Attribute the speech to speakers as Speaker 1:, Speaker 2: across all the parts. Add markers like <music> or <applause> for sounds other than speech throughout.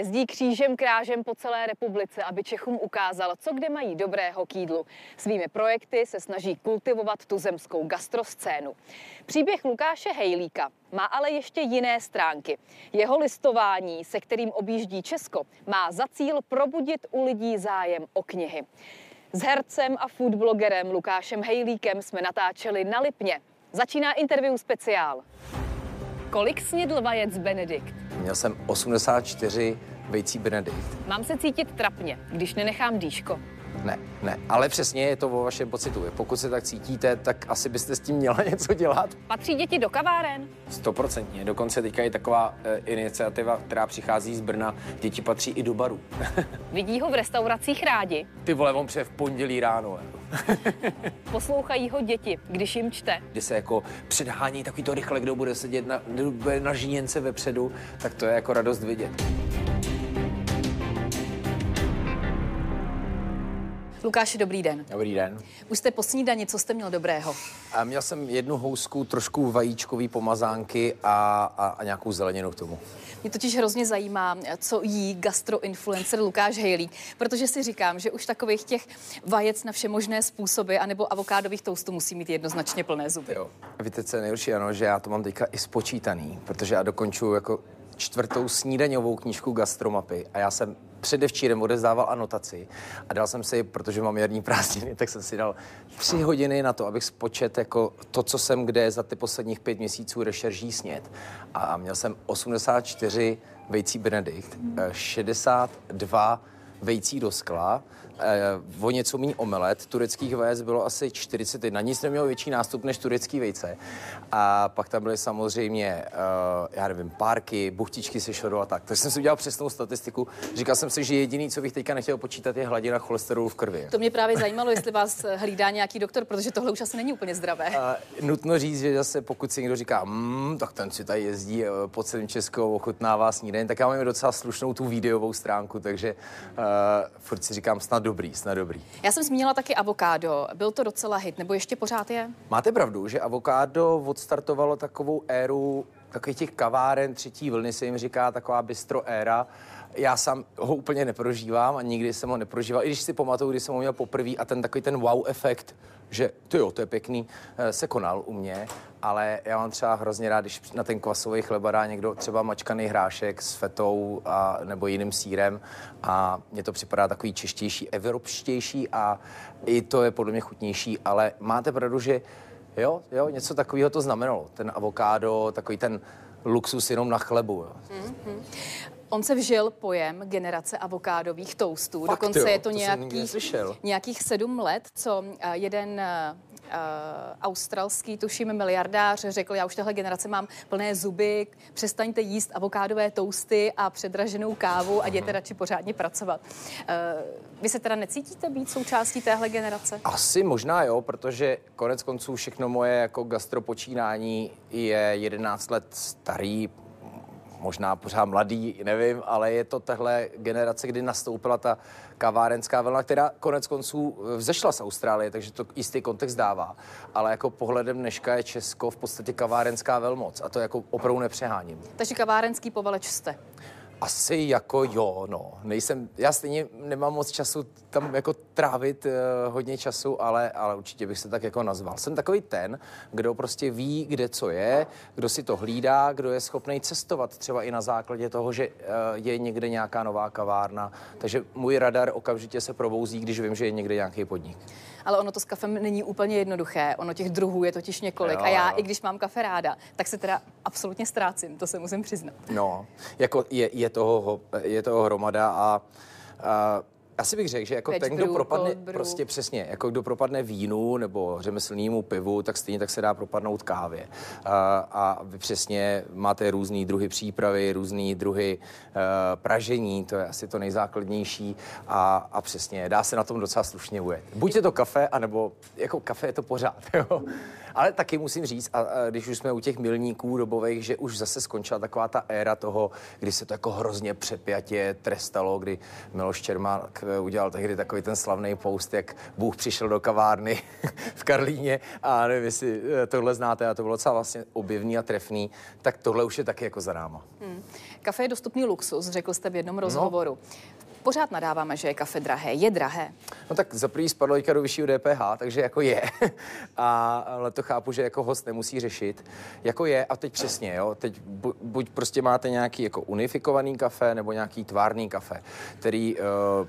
Speaker 1: jezdí křížem krážem po celé republice, aby Čechům ukázal, co kde mají dobrého k jídlu. Svými projekty se snaží kultivovat tu zemskou gastroscénu. Příběh Lukáše Hejlíka má ale ještě jiné stránky. Jeho listování, se kterým objíždí Česko, má za cíl probudit u lidí zájem o knihy. S hercem a foodblogerem Lukášem Hejlíkem jsme natáčeli na Lipně. Začíná interview speciál. Kolik snědl vajec Benedikt?
Speaker 2: Měl jsem 84 vejcí Benedikt.
Speaker 1: Mám se cítit trapně, když nenechám dýško.
Speaker 2: Ne, ne, ale přesně je to o vašem pocitu. Pokud se tak cítíte, tak asi byste s tím měla <laughs> něco dělat.
Speaker 1: Patří děti do kaváren?
Speaker 2: Stoprocentně. Dokonce teďka je taková e, iniciativa, která přichází z Brna. Děti patří i do baru. <laughs>
Speaker 1: Vidí ho v restauracích rádi?
Speaker 2: Ty vole, on v pondělí ráno. <laughs>
Speaker 1: Poslouchají ho děti, když jim čte.
Speaker 2: Kdy se jako předhání takový to rychle, kdo bude sedět na, na žíněnce vepředu, tak to je jako radost vidět.
Speaker 1: Lukáši, dobrý den.
Speaker 2: Dobrý den.
Speaker 1: Už jste po snídani, co jste měl dobrého?
Speaker 2: A měl jsem jednu housku, trošku vajíčkový pomazánky a, a, a nějakou zeleninu k tomu.
Speaker 1: Mě totiž hrozně zajímá, co jí gastroinfluencer Lukáš Hejlík, protože si říkám, že už takových těch vajec na všemožné způsoby anebo avokádových toastů musí mít jednoznačně plné zuby.
Speaker 2: Jo. Víte, co je nejhorší, ano, že já to mám teďka i spočítaný, protože já dokončuju jako čtvrtou snídaňovou knížku gastromapy a já jsem předevčírem odezdával anotaci a dal jsem si, protože mám jarní prázdniny, tak jsem si dal tři hodiny na to, abych spočet jako to, co jsem kde za ty posledních pět měsíců rešerží snět. A měl jsem 84 vejcí Benedikt, 62 eh, vejcí do skla, eh, o něco méně omelet. Tureckých vajec bylo asi 41. Nic nemělo větší nástup než turecký vejce. A pak tam byly samozřejmě, uh, já nevím, párky, buchtičky se šodo a tak. Takže jsem si udělal přesnou statistiku. Říkal jsem si, že jediný, co bych teďka nechtěl počítat, je hladina cholesterolu v krvi.
Speaker 1: To mě právě zajímalo, jestli vás hlídá nějaký doktor, protože tohle už asi není úplně zdravé. Uh,
Speaker 2: nutno říct, že zase pokud si někdo říká, mmm, tak ten si tady jezdí eh, po celém Česku, ochutnává snídaně, tak já mám docela slušnou tu videovou stránku, takže uh, furt si říkám snad dobrý, snad dobrý.
Speaker 1: Já jsem zmínila taky avokádo. Byl to docela hit, nebo ještě pořád je?
Speaker 2: Máte pravdu, že avokádo odstartovalo takovou éru takových těch kaváren třetí vlny se jim říká taková bistro éra. Já sám ho úplně neprožívám a nikdy jsem ho neprožíval, i když si pamatuju, když jsem ho měl poprvé a ten takový ten wow efekt, že to jo, to je pěkný, eh, se konal u mě, ale já mám třeba hrozně rád, když na ten kvasový chleba dá někdo třeba mačkaný hrášek s fetou a, nebo jiným sírem a mně to připadá takový češtější, evropštější a i to je podle mě chutnější, ale máte pravdu, že jo, jo, něco takového to znamenalo, ten avokádo, takový ten luxus jenom na chlebu. Jo. Mm-hmm.
Speaker 1: On se vžil pojem generace avokádových toastů.
Speaker 2: Fakt,
Speaker 1: Dokonce
Speaker 2: jo,
Speaker 1: je to,
Speaker 2: to
Speaker 1: nějakých, nějakých sedm let, co eh, jeden uh, australský, tuším, miliardář řekl, já už tahle generace mám plné zuby, přestaňte jíst avokádové tousty a předraženou kávu a jděte radši pořádně pracovat. Uh, vy se teda necítíte být součástí téhle generace?
Speaker 2: Asi možná jo, protože konec konců všechno moje jako gastropočínání je 11 let starý, možná pořád mladý, nevím, ale je to tahle generace, kdy nastoupila ta kavárenská vlna, která konec konců vzešla z Austrálie, takže to jistý kontext dává. Ale jako pohledem dneška je Česko v podstatě kavárenská velmoc a to jako opravdu nepřeháním.
Speaker 1: Takže kavárenský povaleč jste?
Speaker 2: Asi jako jo, no. Nejsem, já stejně nemám moc času tam jako trávit uh, hodně času, ale, ale určitě bych se tak jako nazval. Jsem takový ten, kdo prostě ví, kde co je, kdo si to hlídá, kdo je schopný cestovat třeba i na základě toho, že uh, je někde nějaká nová kavárna. Takže můj radar okamžitě se probouzí, když vím, že je někde nějaký podnik
Speaker 1: ale ono to s kafem není úplně jednoduché. Ono těch druhů je totiž několik. Jo, a já, jo. i když mám kafe ráda, tak se teda absolutně ztrácím, to se musím přiznat.
Speaker 2: No, jako je, je, toho, je toho hromada a, a asi bych řekl, že jako ten, kdo propadne, prostě přesně, jako kdo propadne vínu nebo řemeslnému pivu, tak stejně tak se dá propadnout kávě. A, a vy přesně máte různé druhy přípravy, různé druhy uh, pražení, to je asi to nejzákladnější a, a přesně, dá se na tom docela slušně ujet. Buď je to kafe, anebo jako kafe je to pořád, <laughs> jo. Ale taky musím říct, a, a když už jsme u těch milníků dobových, že už zase skončila taková ta éra toho, kdy se to jako hrozně přepjatě trestalo, kdy Miloš Čermák udělal tehdy takový ten slavný post, jak Bůh přišel do kavárny <laughs> v Karlíně a nevím, jestli eh, tohle znáte a to bylo docela vlastně objevný a trefný, tak tohle už je taky jako za náma. Hmm.
Speaker 1: Kafe je dostupný luxus, řekl jste v jednom no. rozhovoru. No. Pořád nadáváme, že je kafe drahé. Je drahé?
Speaker 2: No tak za prvý spadlo do vyššího DPH, takže jako je. <laughs> a, ale to chápu, že jako host nemusí řešit. Jako je, a teď přesně, jo, teď bu, buď prostě máte nějaký jako unifikovaný kafe, nebo nějaký tvárný kafe, který uh,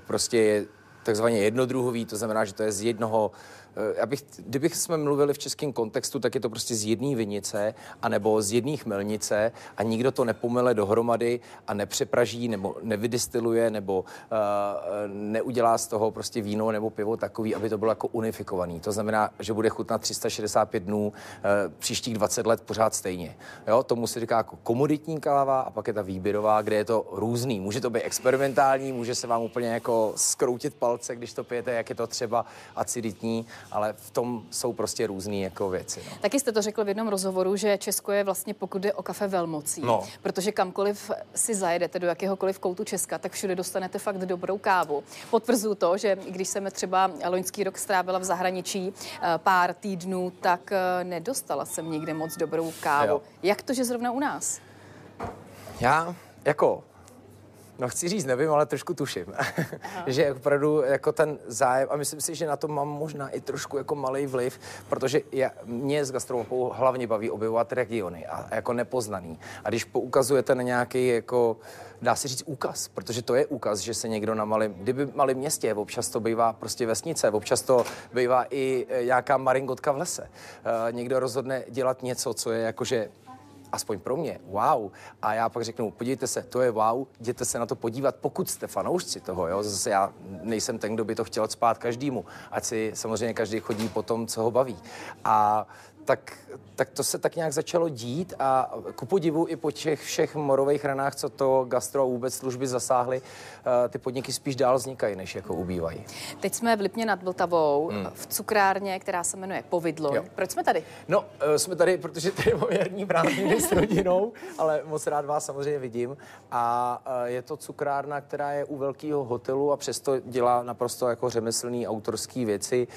Speaker 2: prostě je takzvaně jednodruhový, to znamená, že to je z jednoho abych, kdybych jsme mluvili v českém kontextu, tak je to prostě z jedné vinice anebo z jedné chmelnice a nikdo to nepomele dohromady a nepřepraží nebo nevydistiluje nebo uh, neudělá z toho prostě víno nebo pivo takový, aby to bylo jako unifikovaný. To znamená, že bude chutnat 365 dnů uh, příštích 20 let pořád stejně. Jo, tomu se říká jako komoditní káva a pak je ta výběrová, kde je to různý. Může to být experimentální, může se vám úplně jako skroutit palce, když to pijete, jak je to třeba aciditní ale v tom jsou prostě různé jako věci. No.
Speaker 1: Taky jste to řekl v jednom rozhovoru, že Česko je vlastně, pokud jde o kafe, velmocí. No. Protože kamkoliv si zajedete do jakéhokoliv koutu Česka, tak všude dostanete fakt dobrou kávu. Potvrzuju to, že když jsem třeba loňský rok strávila v zahraničí eh, pár týdnů, tak eh, nedostala jsem nikde moc dobrou kávu. Jo. Jak to, že zrovna u nás?
Speaker 2: Já jako No chci říct, nevím, ale trošku tuším, <laughs> že opravdu jako ten zájem, a myslím si, že na to mám možná i trošku jako malý vliv, protože já, mě s gastromapou hlavně baví objevovat regiony a, a jako nepoznaný. A když poukazujete na nějaký jako, dá se říct úkaz, protože to je úkaz, že se někdo na malém, kdyby malém městě, občas to bývá prostě vesnice, občas to bývá i e, nějaká maringotka v lese. Uh, někdo rozhodne dělat něco, co je jakože aspoň pro mě, wow. A já pak řeknu, podívejte se, to je wow, jděte se na to podívat, pokud jste fanoušci toho, jo. Zase já nejsem ten, kdo by to chtěl spát každému, ať si samozřejmě každý chodí po tom, co ho baví. A tak, tak to se tak nějak začalo dít a ku podivu i po těch všech morových ranách, co to gastro a vůbec služby zasáhly, eh, ty podniky spíš dál vznikají, než jako ubývají.
Speaker 1: Teď jsme v Lipně nad Vltavou, hmm. v cukrárně, která se jmenuje Povidlo. Jo. Proč jsme tady?
Speaker 2: No, eh, jsme tady, protože tady mám jarní prázdniny s rodinou, ale moc rád vás samozřejmě vidím. A eh, je to cukrárna, která je u velkého hotelu a přesto dělá naprosto jako řemeslný autorský věci.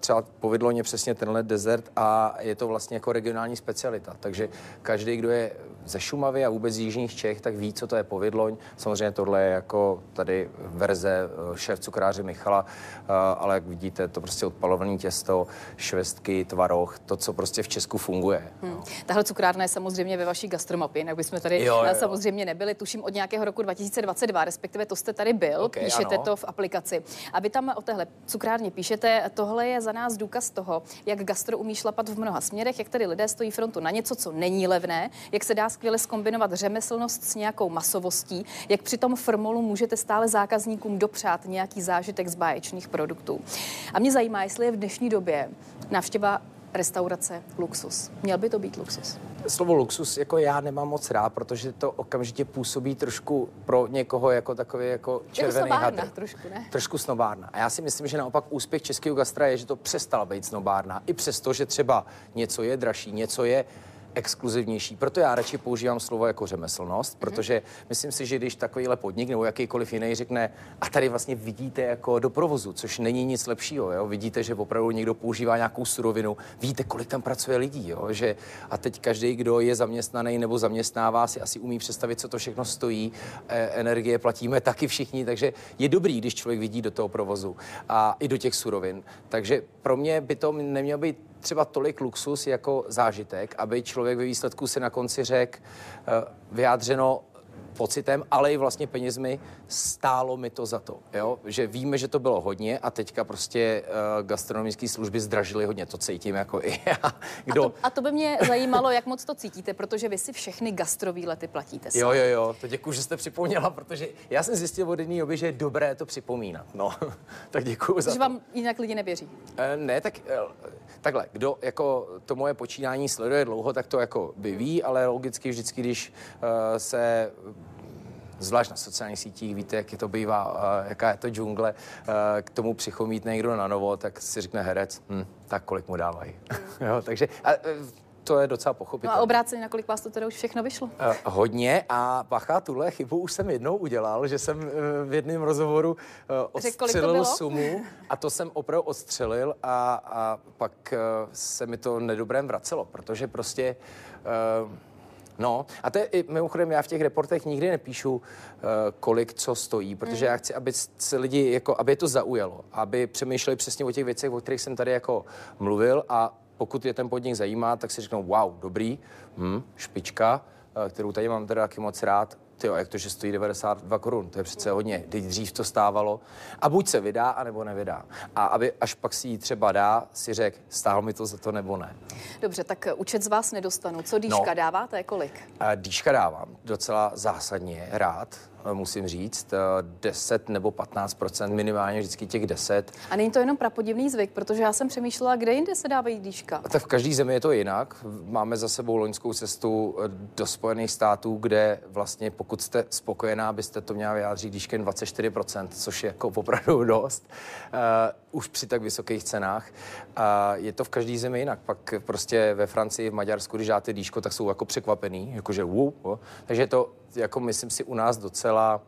Speaker 2: Třeba Povidlo je přesně tenhle desert a je je to vlastně jako regionální specialita. Takže každý, kdo je ze Šumavy a vůbec z jižních Čech, tak ví, co to je povidloň. Samozřejmě tohle je jako tady verze eh, šéf cukráře Michala, eh, ale jak vidíte, to prostě odpalované těsto, švestky, tvaroh, to, co prostě v Česku funguje. Hmm.
Speaker 1: Tahle cukrárna je samozřejmě ve vaší gastromapě, jinak bychom tady jo, jo. samozřejmě nebyli, tuším od nějakého roku 2022, respektive to jste tady byl, okay, píšete ano. to v aplikaci. A vy tam o téhle cukrárně píšete, tohle je za nás důkaz toho, jak gastro umí šlapat v mnoha směrech, jak tady lidé stojí frontu na něco, co není levné, jak se dá skvěle skombinovat řemeslnost s nějakou masovostí, jak při tom formolu můžete stále zákazníkům dopřát nějaký zážitek z báječných produktů. A mě zajímá, jestli je v dnešní době návštěva restaurace luxus. Měl by to být luxus?
Speaker 2: Slovo luxus jako já nemám moc rád, protože to okamžitě působí trošku pro někoho jako takový jako červený
Speaker 1: jako hadr. trošku, ne?
Speaker 2: Trošku snobárna. A já si myslím, že naopak úspěch českého gastra je, že to přestala být snobárna. I přesto, že třeba něco je dražší, něco je exkluzivnější. Proto já radši používám slovo jako řemeslnost, protože myslím si, že když takovýhle podnik nebo jakýkoliv jiný řekne, a tady vlastně vidíte jako do provozu, což není nic lepšího, jo? vidíte, že opravdu někdo používá nějakou surovinu, víte, kolik tam pracuje lidí, jo? že a teď každý, kdo je zaměstnaný nebo zaměstnává, si asi umí představit, co to všechno stojí. E, energie platíme taky všichni, takže je dobrý, když člověk vidí do toho provozu a i do těch surovin. Takže pro mě by to nemělo být třeba tolik luxus jako zážitek, aby člověk ve výsledku si na konci řekl eh, vyjádřeno pocitem, ale i vlastně penězmi, stálo mi to za to. Jo? Že víme, že to bylo hodně a teďka prostě uh, gastronomické služby zdražily hodně. To cítím jako i já.
Speaker 1: Kdo... A, to, a to by mě zajímalo, jak moc to cítíte, protože vy si všechny gastrovýlety platíte
Speaker 2: sami. Jo, jo, jo, to děkuji, že jste připomněla, protože já jsem zjistil od jedné doby, že je dobré to připomínat. No, <laughs> tak děkuji za
Speaker 1: že to. vám jinak lidi nevěří?
Speaker 2: Uh, ne, tak uh, takhle, kdo jako to moje počínání sleduje dlouho, tak to jako by ví, ale logicky vždycky, když uh, se zvlášť na sociálních sítích, víte, jak je to bývá, uh, jaká je to džungle, uh, k tomu přichomít někdo na novo, tak si řekne herec, hm, tak kolik mu dávají. <laughs> jo, takže a, to je docela pochopitelné.
Speaker 1: No a obráceně, nakolik vás to teda už všechno vyšlo? Uh,
Speaker 2: hodně a bacha, tuhle chybu už jsem jednou udělal, že jsem uh, v jednom rozhovoru uh, odstřelil sumu <laughs> a to jsem opravdu odstřelil a, a pak uh, se mi to nedobrém vracelo, protože prostě uh, No, a to je, mimochodem, já v těch reportech nikdy nepíšu, uh, kolik co stojí, protože mm. já chci, aby se lidi, jako, aby je to zaujalo, aby přemýšleli přesně o těch věcech, o kterých jsem tady jako mluvil a pokud je ten podnik zajímá, tak si řeknou, wow, dobrý, hm, špička, uh, kterou tady mám teda taky moc rád, ty jak to, že stojí 92 korun, to je přece hodně. Teď dřív to stávalo. A buď se vydá, anebo nevydá. A aby až pak si ji třeba dá, si řek, stálo mi to za to nebo ne.
Speaker 1: Dobře, tak účet z vás nedostanu. Co dýška no, dáváte, kolik?
Speaker 2: Dýška dávám docela zásadně rád musím říct, 10 eh, nebo 15 minimálně vždycky těch 10.
Speaker 1: A není to jenom prapodivný zvyk, protože já jsem přemýšlela, kde jinde se dávají dýška.
Speaker 2: Tak v každé zemi je to jinak. Máme za sebou loňskou cestu eh, do Spojených států, kde vlastně pokud jste spokojená, byste to měla vyjádřit dýškem 24% což je jako opravdu dost. Uh, už při tak vysokých cenách. A je to v každé zemi jinak. Pak prostě ve Francii, v Maďarsku, když dáte dýško, tak jsou jako překvapený, jakože wow. Takže je to jako myslím si u nás docela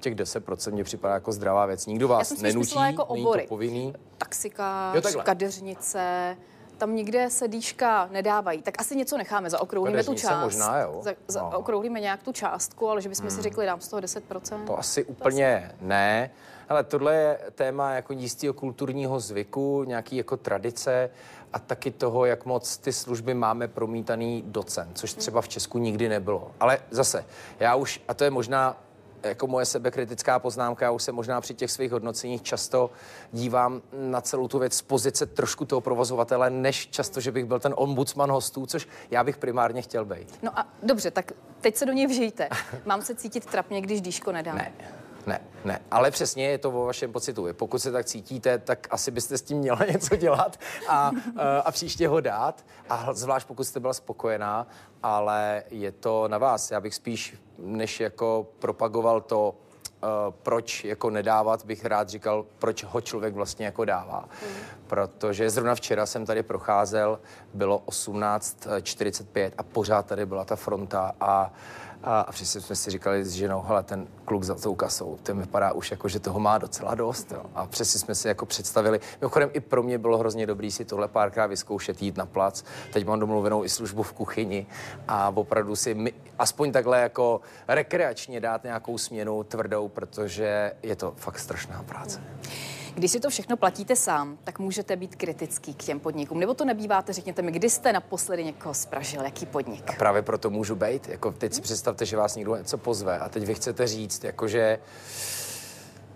Speaker 2: těch 10% mě připadá jako zdravá věc. Nikdo vás Já jsem nenutí, jako obory. to povinný.
Speaker 1: Taxikář, kadeřnice, tam nikde se dýška nedávají, tak asi něco necháme, zaokrouhlíme tu část.
Speaker 2: možná, jo. Za,
Speaker 1: zaokrouhlíme nějak tu částku, ale že bychom hmm. si řekli, dám z toho 10%.
Speaker 2: To asi úplně to asi... ne. Ale tohle je téma jako jistého kulturního zvyku, nějaký jako tradice a taky toho, jak moc ty služby máme promítaný do cen, což třeba v Česku nikdy nebylo. Ale zase, já už, a to je možná jako moje sebekritická poznámka, já už se možná při těch svých hodnoceních často dívám na celou tu věc z pozice trošku toho provozovatele, než často, že bych byl ten ombudsman hostů, což já bych primárně chtěl být.
Speaker 1: No a dobře, tak teď se do něj vžijte. Mám se cítit trapně, když dýško nedám?
Speaker 2: Ne. Ne, ne, ale přesně je to o vašem pocitu. Pokud se tak cítíte, tak asi byste s tím měla <laughs> něco dělat a, eh, a příště ho dát. A zvlášť pokud jste byla spokojená, ale je to na vás. Já bych spíš, než jako propagoval to, uh, proč jako nedávat, bych rád říkal, proč ho člověk vlastně jako dává. Mm. Protože zrovna včera jsem tady procházel, bylo 18.45 a pořád tady byla ta fronta a a, přesně jsme si říkali s ženou, hele, ten kluk za tou kasou, ten vypadá už jako, že toho má docela dost. Jo. A přesně jsme si jako představili. Mimochodem i pro mě bylo hrozně dobrý si tohle párkrát vyzkoušet jít na plac. Teď mám domluvenou i službu v kuchyni a opravdu si my, aspoň takhle jako rekreačně dát nějakou směnu tvrdou, protože je to fakt strašná práce.
Speaker 1: Když si to všechno platíte sám, tak můžete být kritický k těm podnikům. Nebo to nebýváte, řekněte mi, kdy jste naposledy někoho spražil, jaký podnik?
Speaker 2: A právě proto můžu být. Jako teď si představte, že vás někdo něco pozve a teď vy chcete říct, jakože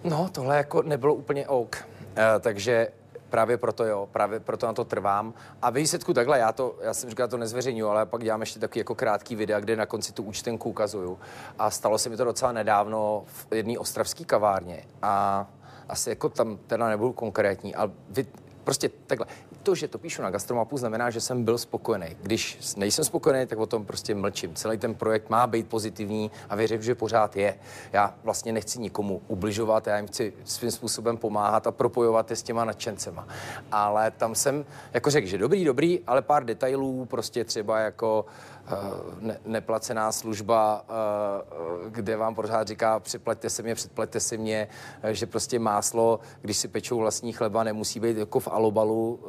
Speaker 2: no, tohle jako nebylo úplně ok. Uh, takže Právě proto jo, právě proto na to trvám. A ve výsledku takhle, já to, já jsem říkal, to nezveřejňuju, ale pak dělám ještě taky jako krátký videa, kde na konci tu účtenku ukazuju. A stalo se mi to docela nedávno v jedné ostravské kavárně. A asi jako tam teda nebudu konkrétní, ale vy, prostě takhle. To, že to píšu na gastromapu, znamená, že jsem byl spokojený. Když nejsem spokojený, tak o tom prostě mlčím. Celý ten projekt má být pozitivní a věřím, že pořád je. Já vlastně nechci nikomu ubližovat, já jim chci svým způsobem pomáhat a propojovat je s těma nadšencema. Ale tam jsem jako řekl, že dobrý, dobrý, ale pár detailů, prostě třeba jako Eh, ne, neplacená služba, eh, kde vám pořád říká, připlaťte se mě, předplaťte si mě, eh, že prostě máslo, když si pečou vlastní chleba, nemusí být jako v alobalu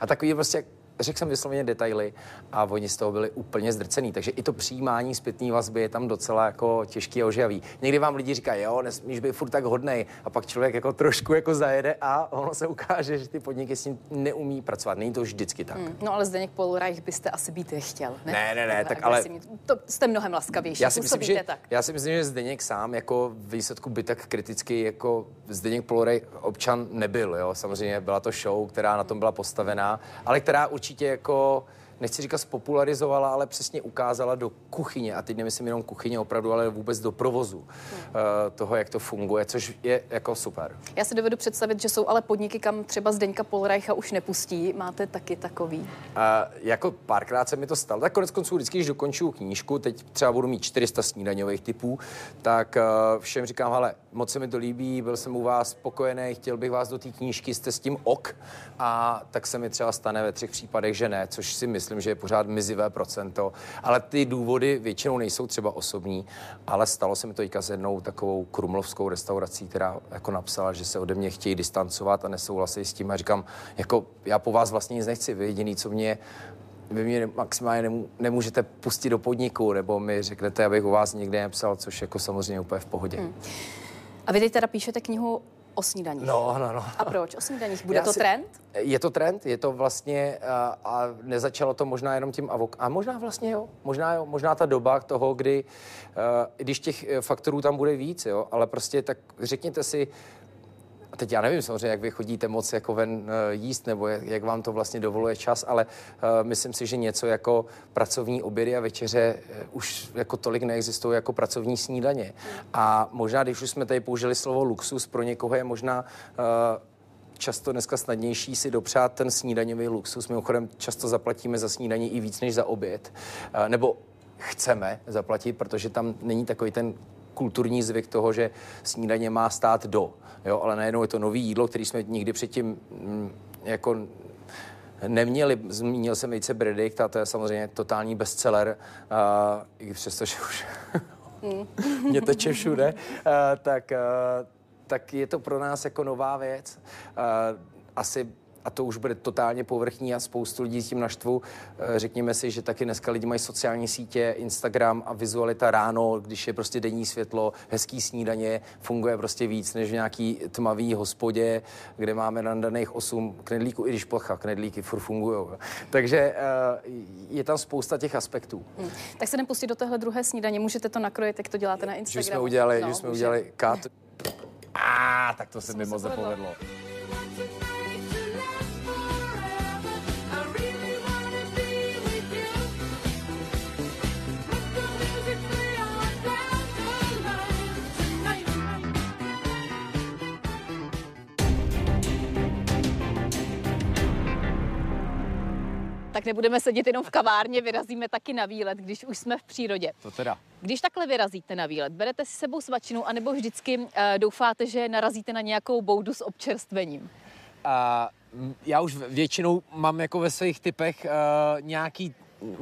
Speaker 2: a takový prostě řekl jsem vysloveně detaily a oni z toho byli úplně zdrcený. Takže i to přijímání zpětné vazby je tam docela jako těžký a ožavý. Někdy vám lidi říkají, jo, nesmíš být furt tak hodnej a pak člověk jako trošku jako zajede a ono se ukáže, že ty podniky s tím neumí pracovat. Není to vždycky tak. Hmm,
Speaker 1: no ale Zdeněk Polurajch byste asi být chtěl,
Speaker 2: ne? Ne, ne, ne, tak ale...
Speaker 1: To jste mnohem laskavější,
Speaker 2: já si myslím, že, tak. Já si myslím, že Zdeněk sám jako v výsledku by tak kriticky jako Zdeněk Polurajch občan nebyl, jo. Samozřejmě byla to show, která na tom byla postavená, ale která určitě určitě jako nechci říkat spopularizovala, ale přesně ukázala do kuchyně, a teď nemyslím jenom kuchyně opravdu, ale vůbec do provozu hmm. uh, toho, jak to funguje, což je jako super.
Speaker 1: Já si dovedu představit, že jsou ale podniky, kam třeba Zdeňka Polreicha už nepustí. Máte taky takový? Uh,
Speaker 2: jako párkrát se mi to stalo. Tak konec konců vždycky, když dokončuju knížku, teď třeba budu mít 400 snídaňových typů, tak uh, všem říkám, hele, moc se mi to líbí, byl jsem u vás spokojený, chtěl bych vás do té knížky, jste s tím ok. A tak se mi třeba stane ve třech případech, že ne, což si myslím, myslím, že je pořád mizivé procento, ale ty důvody většinou nejsou třeba osobní, ale stalo se mi to teďka s jednou takovou krumlovskou restaurací, která jako napsala, že se ode mě chtějí distancovat a nesouhlasí s tím a říkám, jako já po vás vlastně nic nechci, vy jediný, co mě vy mě maximálně nemů, nemůžete pustit do podniku, nebo mi řeknete, abych u vás někde nepsal, což jako samozřejmě úplně v pohodě. Hmm.
Speaker 1: A vy teď teda píšete knihu o snídaních.
Speaker 2: No, no, no.
Speaker 1: A proč o snídaních? Bude Já to si, trend?
Speaker 2: Je to trend, je to vlastně, a, a nezačalo to možná jenom tím avok. A možná vlastně jo, možná jo, možná ta doba toho, kdy, a, když těch e, faktorů tam bude víc, jo, ale prostě tak řekněte si, a teď já nevím samozřejmě, jak vy chodíte moc jako ven eh, jíst, nebo jak, vám to vlastně dovoluje čas, ale uh, myslím si, že něco jako pracovní obědy a večeře uh, už jako tolik neexistují jako pracovní snídaně. A možná, když už jsme tady použili slovo luxus, pro někoho je možná často dneska snadnější si dopřát ten snídaňový luxus. Mimochodem často zaplatíme za snídaní i víc než za oběd. Nebo chceme zaplatit, protože tam není takový ten kulturní zvyk toho, že snídaně má stát do. Jo, ale najednou je to nový jídlo, který jsme nikdy předtím mm, jako neměli. Zmínil jsem vejce Benedikt a to je samozřejmě totální bestseller, uh, i přesto, že už <laughs> mě teče všude, uh, tak, uh, tak je to pro nás jako nová věc. Uh, asi a to už bude totálně povrchní a spoustu lidí s tím naštvu. Eh, řekněme si, že taky dneska lidi mají sociální sítě, Instagram a vizualita ráno, když je prostě denní světlo, hezký snídaně, funguje prostě víc než v nějaký tmavý hospodě, kde máme daných 8 knedlíků, i když plocha, knedlíky furt fungují. Takže eh, je tam spousta těch aspektů. Hmm.
Speaker 1: Tak se nepustit do téhle druhé snídaně, můžete to nakrojit, jak to děláte na Instagramu.
Speaker 2: Že jsme udělali, no, že jsme může. udělali kat. A, ah, tak to se mi moc nepovedlo.
Speaker 1: Tak nebudeme sedět jenom v kavárně, vyrazíme taky na výlet, když už jsme v přírodě.
Speaker 2: To teda.
Speaker 1: Když takhle vyrazíte na výlet, berete si sebou svačinu, anebo vždycky uh, doufáte, že narazíte na nějakou boudu s občerstvením?
Speaker 2: Uh, já už většinou mám jako ve svých typech uh, nějaký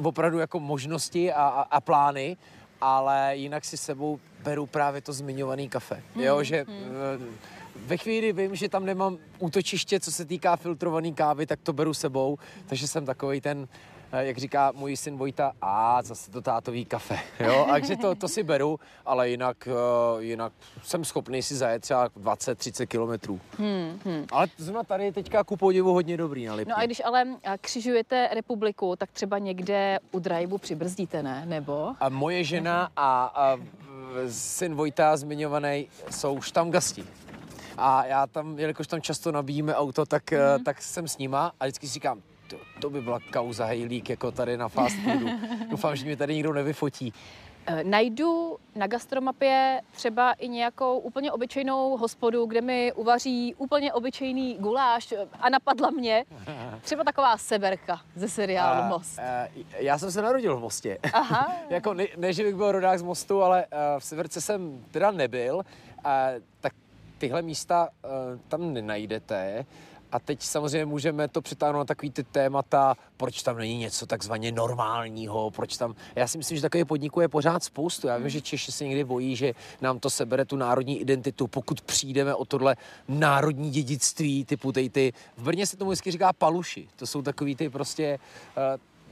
Speaker 2: opravdu jako možnosti a, a, a plány, ale jinak si sebou beru právě to zmiňovaný kafe. Hmm. Jo, že hmm. Uh, ve chvíli vím, že tam nemám útočiště, co se týká filtrované kávy, tak to beru sebou, takže jsem takový ten, eh, jak říká můj syn Vojta, a zase to tátový kafe, <laughs> jo, takže to, to si beru, ale jinak, uh, jinak jsem schopný si zajet třeba 20-30 kilometrů. Hmm, hmm. Ale zrovna tady je teďka ku podivu hodně dobrý na Lipně.
Speaker 1: No a když ale eh, křižujete republiku, tak třeba někde u driveu přibrzdíte, ne? Nebo?
Speaker 2: A moje žena a, a syn Vojta zmiňovaný jsou štamgasti. A já tam, jelikož tam často nabíjíme auto, tak, mm. tak jsem s nima a vždycky si říkám, to, to by byla kauza hejlík jako tady na fast foodu. <laughs> Doufám, že mě tady nikdo nevyfotí.
Speaker 1: Eh, najdu na gastromapě třeba i nějakou úplně obyčejnou hospodu, kde mi uvaří úplně obyčejný guláš a napadla mě <laughs> třeba taková severka ze seriálu Most. A, a,
Speaker 2: já jsem se narodil v Mostě. Aha. <laughs> jako ne, ne, že bych byl rodák z Mostu, ale uh, v severce jsem teda nebyl. Uh, tak tyhle místa uh, tam nenajdete. A teď samozřejmě můžeme to přitáhnout na takový ty témata, proč tam není něco takzvaně normálního, proč tam... Já si myslím, že takových podniků je pořád spoustu. Já vím, že Češi se někdy bojí, že nám to sebere tu národní identitu, pokud přijdeme o tohle národní dědictví, typu tej ty... V Brně se tomu vždycky říká paluši. To jsou takový ty prostě uh,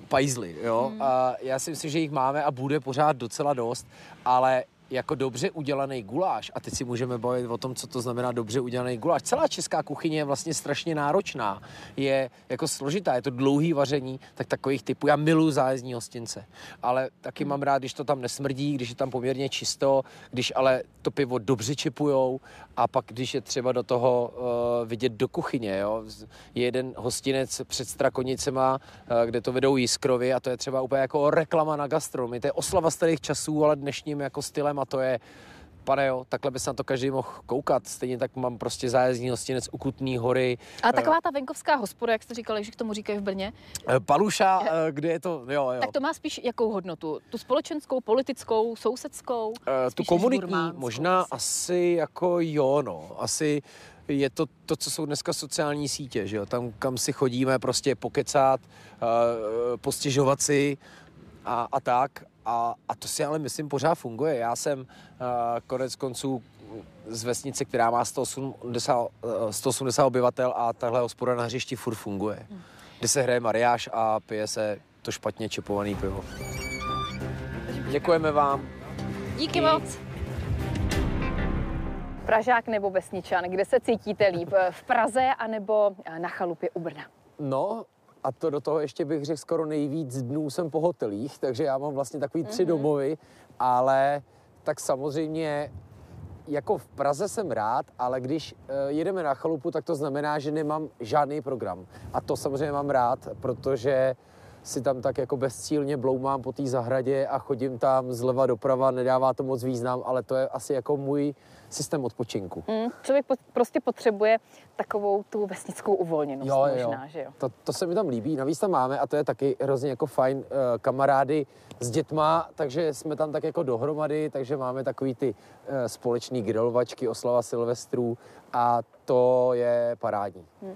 Speaker 2: pajzly, jo. Hmm. A já si myslím, že jich máme a bude pořád docela dost, ale jako dobře udělaný guláš, a teď si můžeme bavit o tom, co to znamená dobře udělaný guláš. Celá česká kuchyně je vlastně strašně náročná, je jako složitá, je to dlouhý vaření, tak takových typů. Já miluji zájezdní hostince, ale taky mám rád, když to tam nesmrdí, když je tam poměrně čisto, když ale to pivo dobře čipujou a pak, když je třeba do toho uh, vidět do kuchyně, jo. Je jeden hostinec před Strakonicema, uh, kde to vedou Jiskrovi a to je třeba úplně jako reklama na gastronomii. To je oslava starých časů, ale dnešním jako stylem a to je pane jo, takhle by se na to každý mohl koukat. Stejně tak mám prostě zájezdní hostinec u Kutný hory.
Speaker 1: A taková ta venkovská hospoda, jak jste říkali, že k tomu říkají v Brně?
Speaker 2: Eh, Paluša, eh, kde je to, jo, jo.
Speaker 1: Tak to má spíš jakou hodnotu? Tu společenskou, politickou, sousedskou?
Speaker 2: Tu komunitní, možná asi jako jo, no. Asi je to to, co jsou dneska sociální sítě, že jo? Tam, kam si chodíme prostě pokecat, postěžovat si a, a tak. A, a to si ale myslím pořád funguje. Já jsem uh, konec konců z vesnice, která má 180, 180 obyvatel a tahle hospoda na hřišti furt funguje. Hmm. Kde se hraje mariáš a pije se to špatně čepovaný pivo. Děkujeme vám.
Speaker 1: Díky moc. Pražák nebo vesničan, kde se cítíte líp? V Praze anebo na chalupě u Brna?
Speaker 2: No, a to do toho ještě bych řekl skoro nejvíc dnů jsem po hotelích, takže já mám vlastně takový tři mm-hmm. domovy, ale tak samozřejmě jako v Praze jsem rád, ale když uh, jedeme na chalupu, tak to znamená, že nemám žádný program. A to samozřejmě mám rád, protože si tam tak jako bezcílně bloumám po té zahradě a chodím tam zleva doprava, nedává to moc význam, ale to je asi jako můj systém odpočinku. Mm,
Speaker 1: člověk po, prostě potřebuje takovou tu vesnickou uvolněnost jo, možná,
Speaker 2: jo.
Speaker 1: že jo?
Speaker 2: To, to se mi tam líbí. Navíc tam máme, a to je taky hrozně jako fajn, uh, kamarády s dětma, takže jsme tam tak jako dohromady, takže máme takový ty uh, společný grilovačky, oslava Silvestrů a to je parádní. Mm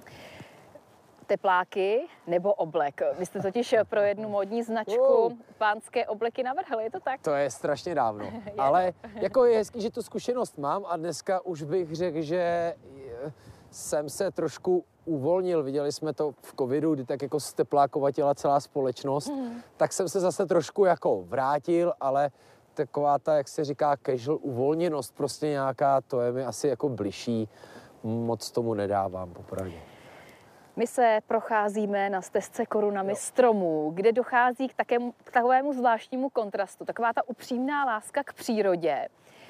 Speaker 1: tepláky nebo oblek. Vy jste totiž pro jednu modní značku pánské obleky navrhli, je to tak?
Speaker 2: To je strašně dávno, <laughs> ale jako je hezký, že tu zkušenost mám a dneska už bych řekl, že jsem se trošku uvolnil. Viděli jsme to v covidu, kdy tak jako steplákovatila celá společnost, mm. tak jsem se zase trošku jako vrátil, ale taková ta, jak se říká, casual uvolněnost, prostě nějaká, to je mi asi jako bližší. Moc tomu nedávám, popravdě.
Speaker 1: My se procházíme na stezce korunami jo. stromů, kde dochází k, takému, k takovému zvláštnímu kontrastu. Taková ta upřímná láska k přírodě.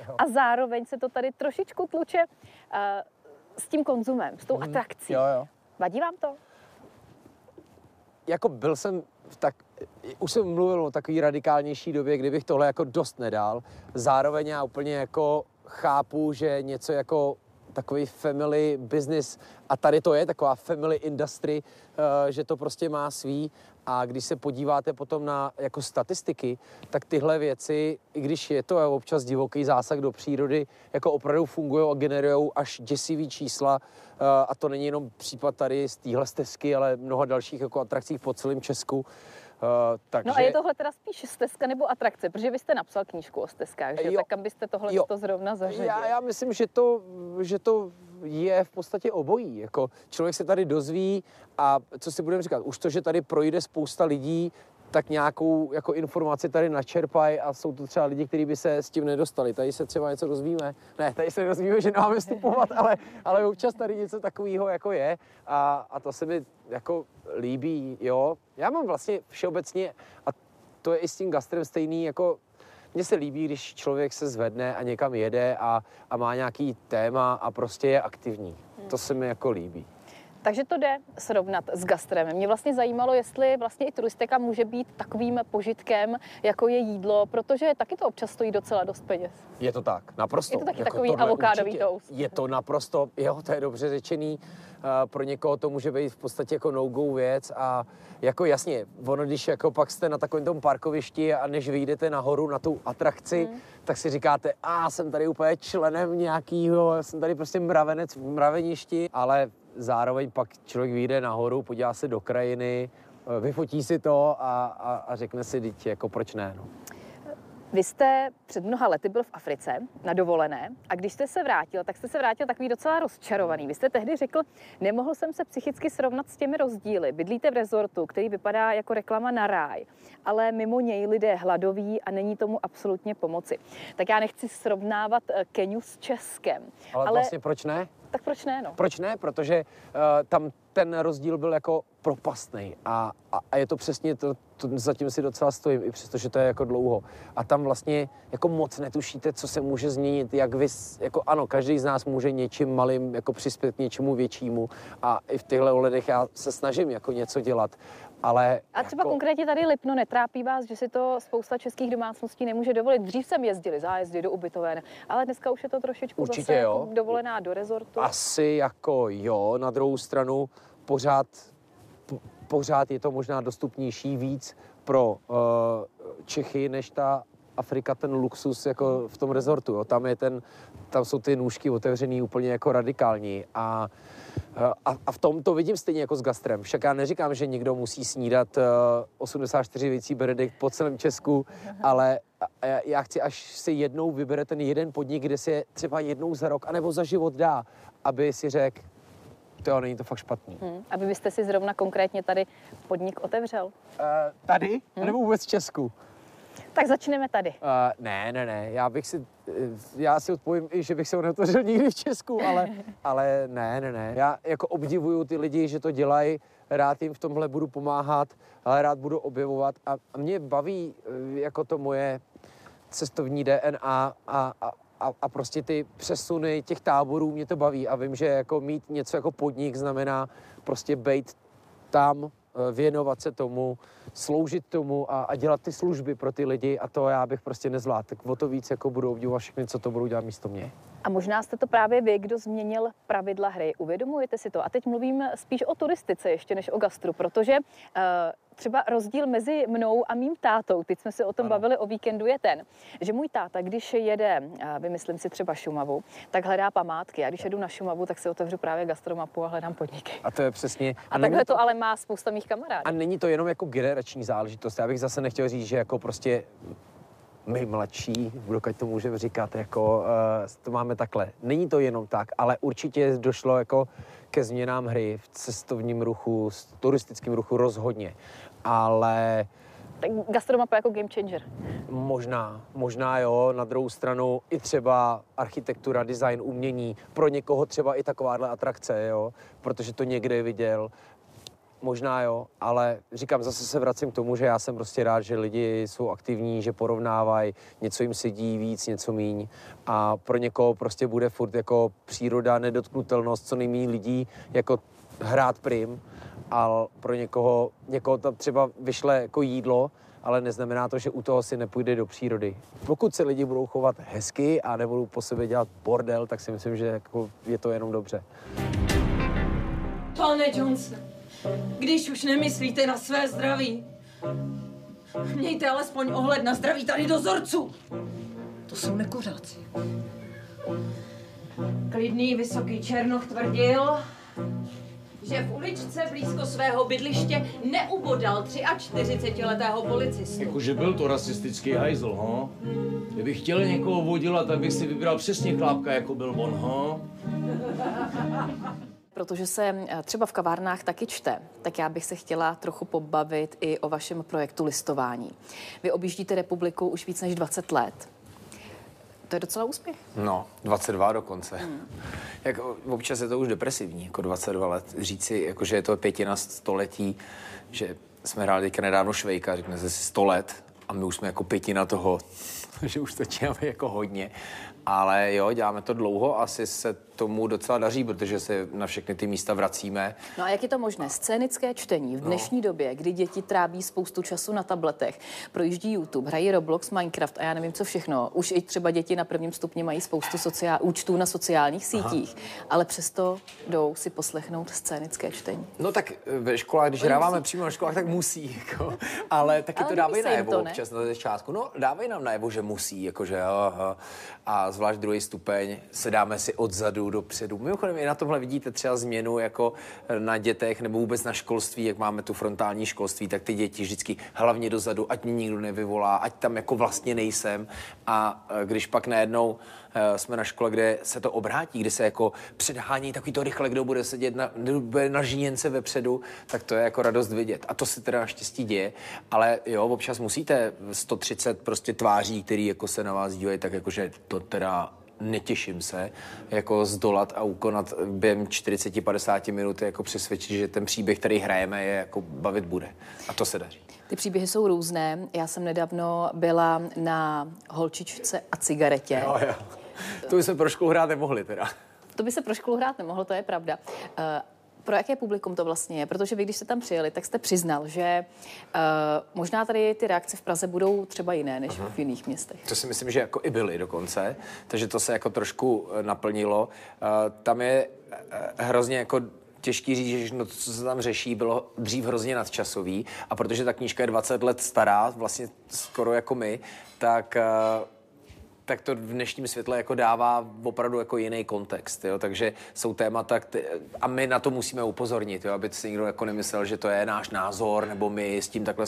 Speaker 1: Jo. A zároveň se to tady trošičku tluče uh, s tím konzumem, s tou mm. atrakcí.
Speaker 2: Jo, jo.
Speaker 1: Vadí vám to?
Speaker 2: Jako byl jsem v tak, už jsem mluvil o takové radikálnější době, kdybych tohle jako dost nedal. Zároveň já úplně jako chápu, že něco jako takový family business. A tady to je taková family industry, eh, že to prostě má svý. A když se podíváte potom na jako statistiky, tak tyhle věci, i když je to občas divoký zásah do přírody, jako opravdu fungují a generují až děsivý čísla. Eh, a to není jenom případ tady z téhle stezky, ale mnoha dalších jako atrakcí po celém Česku.
Speaker 1: Uh, takže... No a je tohle teda spíš stezka nebo atrakce, protože vy jste napsal knížku o stezkách, že? Jo. Tak kam byste tohle jo. to zrovna zařadil?
Speaker 2: Já, já myslím, že to, že to je v podstatě obojí. Jako člověk se tady dozví a co si budeme říkat, už to, že tady projde spousta lidí, tak nějakou jako informaci tady načerpají a jsou to třeba lidi, kteří by se s tím nedostali. Tady se třeba něco dozvíme. Ne, tady se dozvíme, že nemáme vstupovat, <laughs> ale, ale občas tady něco takového jako je a, a to se mi jako líbí, jo. Já mám vlastně všeobecně, a to je i s tím gastrem stejný, jako mně se líbí, když člověk se zvedne a někam jede a, a má nějaký téma a prostě je aktivní. To se mi jako líbí.
Speaker 1: Takže to jde srovnat s gastrem. Mě vlastně zajímalo, jestli vlastně i turistika může být takovým požitkem, jako je jídlo, protože taky to občas stojí docela dost peněz.
Speaker 2: Je to tak, naprosto.
Speaker 1: Je to taky jako takový avokádový toast.
Speaker 2: Je to naprosto, jo, to je dobře řečený. Uh, pro někoho to může být v podstatě jako no-go věc a jako jasně, ono, když jako pak jste na takovém tom parkovišti a než vyjdete nahoru na tu atrakci, hmm. tak si říkáte, a jsem tady úplně členem nějakýho, jsem tady prostě mravenec v mraveništi, ale zároveň pak člověk vyjde nahoru, podívá se do krajiny, eh, vyfotí si to a, a, a řekne si, teď jako proč ne. No.
Speaker 1: Vy jste před mnoha lety byl v Africe na dovolené a když jste se vrátil, tak jste se vrátil takový docela rozčarovaný. Vy jste tehdy řekl, nemohl jsem se psychicky srovnat s těmi rozdíly. Bydlíte v rezortu, který vypadá jako reklama na ráj, ale mimo něj lidé hladoví a není tomu absolutně pomoci. Tak já nechci srovnávat eh, Keniu s Českem.
Speaker 2: Ale, ale vlastně proč ne?
Speaker 1: Tak proč ne, no?
Speaker 2: Proč ne? Protože uh, tam ten rozdíl byl jako propastný a, a, a je to přesně to, to, zatím si docela stojím, i přesto, že to je jako dlouho. A tam vlastně jako moc netušíte, co se může změnit, jak vy, jako ano, každý z nás může něčím malým jako přispět k něčemu většímu a i v těchto ohledech já se snažím jako něco dělat, ale
Speaker 1: a třeba jako... konkrétně tady Lipno netrápí vás, že si to spousta českých domácností nemůže dovolit. Dřív jsem jezdili zájezdy do ubytoven, ale dneska už je to trošičku
Speaker 2: Určitě
Speaker 1: zase
Speaker 2: jo.
Speaker 1: Jako dovolená do rezortu.
Speaker 2: Asi jako jo, na druhou stranu pořád, pořád je to možná dostupnější víc pro uh, Čechy než ta Afrika ten luxus jako v tom rezortu. Jo. Tam, je ten, tam jsou ty nůžky otevřený úplně jako radikální a a, a v tom to vidím stejně jako s gastrem. Však já neříkám, že někdo musí snídat uh, 84 věcí Benedikt po celém Česku, <laughs> ale já, já chci, až si jednou vybere ten jeden podnik, kde si je třeba jednou za rok, anebo za život dá, aby si řekl, to není to fakt špatný. Hmm.
Speaker 1: Aby byste si zrovna konkrétně tady podnik otevřel? Uh,
Speaker 2: tady? Hmm. Nebo vůbec v Česku?
Speaker 1: Tak začneme tady. Uh,
Speaker 2: ne, ne, ne, já bych si, eh, já si odpovím že bych se ho neotevřel nikdy v Česku, ale, <laughs> ale ne, ne, ne. Já jako obdivuju ty lidi, že to dělají, rád jim v tomhle budu pomáhat, ale rád budu objevovat a, a mě baví eh, jako to moje cestovní DNA a, a, a, a prostě ty přesuny těch táborů mě to baví a vím, že jako mít něco jako podnik znamená prostě být tam, věnovat se tomu, sloužit tomu a, a dělat ty služby pro ty lidi a to já bych prostě nezvládl. Tak o to víc jako budou obdivovat všechny, co to budou dělat místo mě.
Speaker 1: A možná jste to právě vy, kdo změnil pravidla hry. Uvědomujete si to? A teď mluvím spíš o turistice ještě než o gastru, protože uh, třeba rozdíl mezi mnou a mým tátou, teď jsme se o tom ano. bavili o víkendu, je ten, že můj táta, když jede, vymyslím si třeba Šumavu, tak hledá památky. A když jedu na Šumavu, tak si otevřu právě gastromapu a hledám podniky.
Speaker 2: A to je přesně.
Speaker 1: A, a takhle to, to ale má spousta mých kamarádů.
Speaker 2: A není to jenom jako generační záležitost. Já bych zase nechtěl říct, že jako prostě my mladší, dokud to můžeme říkat, jako uh, to máme takhle. Není to jenom tak, ale určitě došlo jako ke změnám hry v cestovním ruchu, v turistickém ruchu rozhodně. Ale
Speaker 1: tak gastromapa jako game changer.
Speaker 2: Možná, možná jo. Na druhou stranu i třeba architektura, design, umění, pro někoho třeba i takováhle atrakce, jo, protože to někde viděl Možná jo, ale říkám, zase se vracím k tomu, že já jsem prostě rád, že lidi jsou aktivní, že porovnávají, něco jim sedí víc, něco míň a pro někoho prostě bude furt jako příroda, nedotknutelnost, co nejméně lidí, jako hrát prim, a pro někoho, někoho tam třeba vyšle jako jídlo, ale neznamená to, že u toho si nepůjde do přírody. Pokud se lidi budou chovat hezky a nebudou po sebe dělat bordel, tak si myslím, že jako je to jenom dobře.
Speaker 3: Pane Johnson, když už nemyslíte na své zdraví, mějte alespoň ohled na zdraví tady dozorců. To jsou nekuřáci. Klidný vysoký černoch tvrdil, že v uličce blízko svého bydliště neubodal 43-letého policistu.
Speaker 4: Jakože byl to rasistický hajzl, ho? Kdybych chtěl někoho vodila, tak bych si vybral přesně chlápka, jako byl on, ho?
Speaker 1: Protože se eh, třeba v kavárnách taky čte, tak já bych se chtěla trochu pobavit i o vašem projektu listování. Vy objíždíte republiku už víc než 20 let. To je docela úspěch.
Speaker 2: No, 22 dokonce. Hmm. Jak, občas je to už depresivní, jako 22 let. Říci, jako, že je to pětina století, že jsme hráli teďka nedávno Švejka, řekne se si 100 let a my už jsme jako pětina toho, <laughs> že už to čínáme jako hodně. Ale jo, děláme to dlouho, asi se tomu docela daří, protože se na všechny ty místa vracíme.
Speaker 1: No a jak je to možné? Scénické čtení v no. dnešní no. době, kdy děti tráví spoustu času na tabletech, projíždí YouTube, hrají Roblox, Minecraft a já nevím co všechno. Už i třeba děti na prvním stupni mají spoustu sociál, účtů na sociálních sítích, Aha. ale přesto jdou si poslechnout scénické čtení.
Speaker 2: No tak eh, ve školách, když hráváme přímo na školách, tak musí, jako, ale taky ale to dávají najevo občas na začátku. No dávají nám najevo, že musí, jakože aha. a zvlášť druhý stupeň se dáme si odzadu dopředu. Mimochodem i na tomhle vidíte třeba změnu jako na dětech nebo vůbec na školství, jak máme tu frontální školství, tak ty děti vždycky hlavně dozadu, ať mě nikdo nevyvolá, ať tam jako vlastně nejsem. A e, když pak najednou e, jsme na škole, kde se to obrátí, kde se jako předhání takový to rychle, kdo bude sedět na, bude na žíněnce vepředu, tak to je jako radost vidět. A to se teda naštěstí děje, ale jo, občas musíte 130 prostě tváří, který jako se na vás dívají, tak jakože to teda netěším se, jako zdolat a ukonat během 40-50 minut, jako přesvědčit, že ten příběh, který hrajeme, je jako bavit bude. A to se daří.
Speaker 1: Ty příběhy jsou různé. Já jsem nedávno byla na holčičce a cigaretě.
Speaker 2: Jo, jo. To by se pro školu hrát nemohli teda.
Speaker 1: To by se pro školu hrát nemohlo, to je pravda. Uh, pro jaké publikum to vlastně je? Protože vy, když jste tam přijeli, tak jste přiznal, že uh, možná tady ty reakce v Praze budou třeba jiné než uh-huh. v jiných městech.
Speaker 2: To si myslím, že jako i byly dokonce, takže to se jako trošku eh, naplnilo. Uh, tam je uh, hrozně jako těžký říct, že to, co se tam řeší, bylo dřív hrozně nadčasový a protože ta knížka je 20 let stará, vlastně skoro jako my, tak eh, tak to v dnešním světle jako dává opravdu jako jiný kontext, jo? takže jsou témata, kte- a my na to musíme upozornit, jo? aby si někdo jako nemyslel, že to je náš názor, nebo my s tím takhle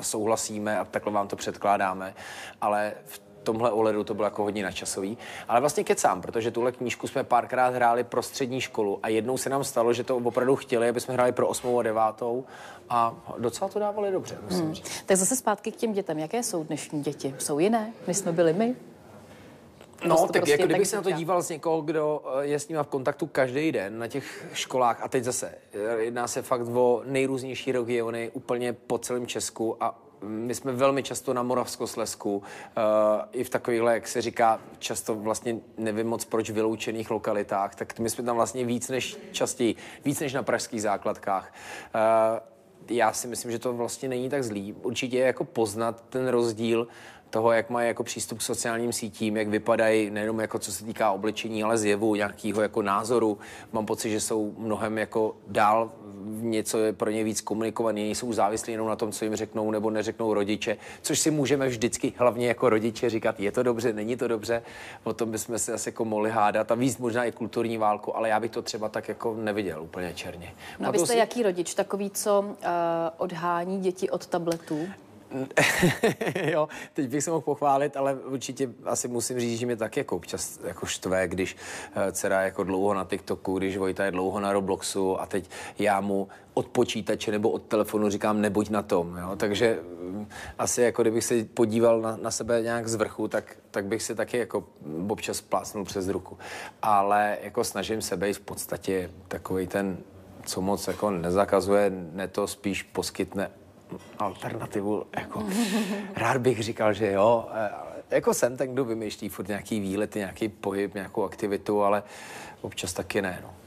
Speaker 2: souhlasíme a takhle vám to předkládáme, ale v tomhle ohledu to bylo jako hodně načasový. Ale vlastně kecám, protože tuhle knížku jsme párkrát hráli pro střední školu a jednou se nám stalo, že to opravdu chtěli, aby jsme hráli pro osmou a devátou a docela to dávali dobře, musím hmm. říct.
Speaker 1: Tak zase zpátky k těm dětem. Jaké jsou dnešní děti? Jsou jiné, než jsme byli my?
Speaker 2: No, tak prostě jako kdybych se na to díval z někoho, kdo eh, je s nimi v kontaktu každý den na těch školách, a teď zase, eh, jedná se fakt o nejrůznější regiony úplně po celém Česku a my jsme velmi často na Moravskoslesku, uh, i v takovýchhle, jak se říká, často vlastně nevím moc proč vyloučených lokalitách, tak my jsme tam vlastně víc než častěji, víc než na pražských základkách. Uh, já si myslím, že to vlastně není tak zlý. Určitě je jako poznat ten rozdíl toho, jak mají jako přístup k sociálním sítím, jak vypadají, nejenom jako co se týká oblečení, ale zjevu, nějakého jako názoru. Mám pocit, že jsou mnohem jako dál něco je pro ně víc komunikovaný, nejsou závislí jenom na tom, co jim řeknou nebo neřeknou rodiče, což si můžeme vždycky hlavně jako rodiče říkat, je to dobře, není to dobře, o tom bychom se asi jako mohli hádat a víc možná i kulturní válku, ale já bych to třeba tak jako neviděl úplně černě.
Speaker 1: No a vy jste si... jaký rodič? Takový, co uh, odhání děti od tabletů? <laughs>
Speaker 2: jo, teď bych se mohl pochválit, ale určitě asi musím říct, že mě tak jako občas jako štve, když uh, dcera jako dlouho na TikToku, když Vojta je dlouho na Robloxu a teď já mu od počítače nebo od telefonu říkám nebuď na tom, jo? takže um, asi jako kdybych se podíval na, na sebe nějak z vrchu, tak, tak bych si taky jako občas plásnul přes ruku. Ale jako snažím se být v podstatě takový ten co moc jako nezakazuje, ne to spíš poskytne alternativu, jako <laughs> rád bych říkal, že jo, eh, jako jsem ten, kdo vymýšlí furt nějaký výlety, nějaký pohyb, nějakou aktivitu, ale občas taky ne, no.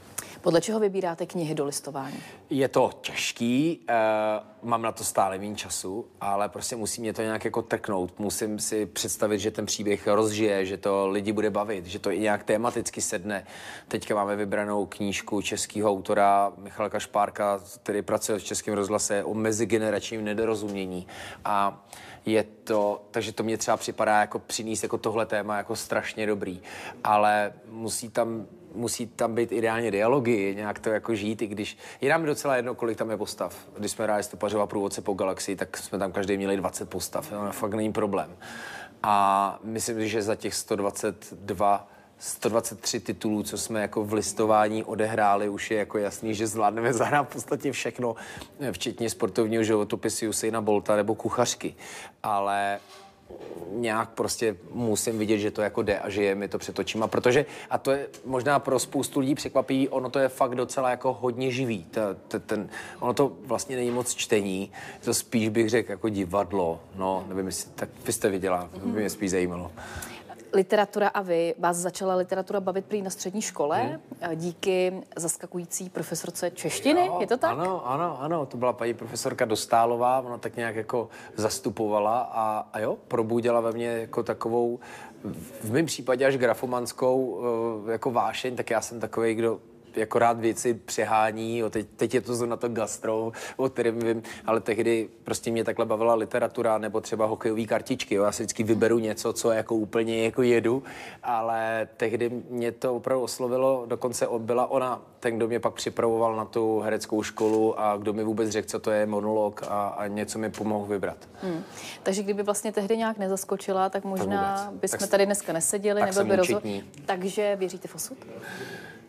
Speaker 1: Podle čeho vybíráte knihy do listování?
Speaker 2: Je to těžký, uh, mám na to stále méně času, ale prostě musí mě to nějak jako trknout. Musím si představit, že ten příběh rozžije, že to lidi bude bavit, že to i nějak tematicky sedne. Teďka máme vybranou knížku českého autora Michala Kašpárka, který pracuje v Českém rozhlase o mezigeneračním nedorozumění. A je to, takže to mě třeba připadá jako přinést jako tohle téma jako strašně dobrý, ale musí tam musí tam být ideálně dialogy, nějak to jako žít, i když je nám docela jedno, kolik tam je postav. Když jsme hráli Stopařova průvodce po galaxii, tak jsme tam každý měli 20 postav, jo, fakt není problém. A myslím, že za těch 122 123 titulů, co jsme jako v listování odehráli, už je jako jasný, že zvládneme zahrát v podstatě všechno, včetně sportovního životopisu Usaina Bolta nebo kuchařky. Ale nějak prostě musím vidět, že to jako jde a že je mi to před očima, protože, a to je možná pro spoustu lidí překvapí, ono to je fakt docela jako hodně živý. Ta, ta, ten, ono to vlastně není moc čtení, to spíš bych řekl jako divadlo, no, nevím, jestli, tak vy jste viděla, mm-hmm. by mě spíš zajímalo
Speaker 1: literatura a vy, vás začala literatura bavit prý na střední škole hmm. díky zaskakující profesorce češtiny, jo, je to tak?
Speaker 2: Ano, ano, ano, to byla paní profesorka Dostálová, ona tak nějak jako zastupovala a, a jo, probudila ve mně jako takovou, v mém případě až grafomanskou eh, jako vášeň, tak já jsem takový, kdo jako rád věci přehání, jo, teď, teď je to na to gastro, o kterém vím, ale tehdy prostě mě takhle bavila literatura nebo třeba hokejové kartičky, jo, já si vždycky vyberu něco, co jako úplně jako jedu, ale tehdy mě to opravdu oslovilo, dokonce byla ona ten, kdo mě pak připravoval na tu hereckou školu a kdo mi vůbec řekl, co to je monolog a, a něco mi pomohl vybrat. Hmm.
Speaker 1: Takže kdyby vlastně tehdy nějak nezaskočila, tak možná tak bychom tak, tady dneska neseděli, nebyl by rozhovor. Takže věříte v osud?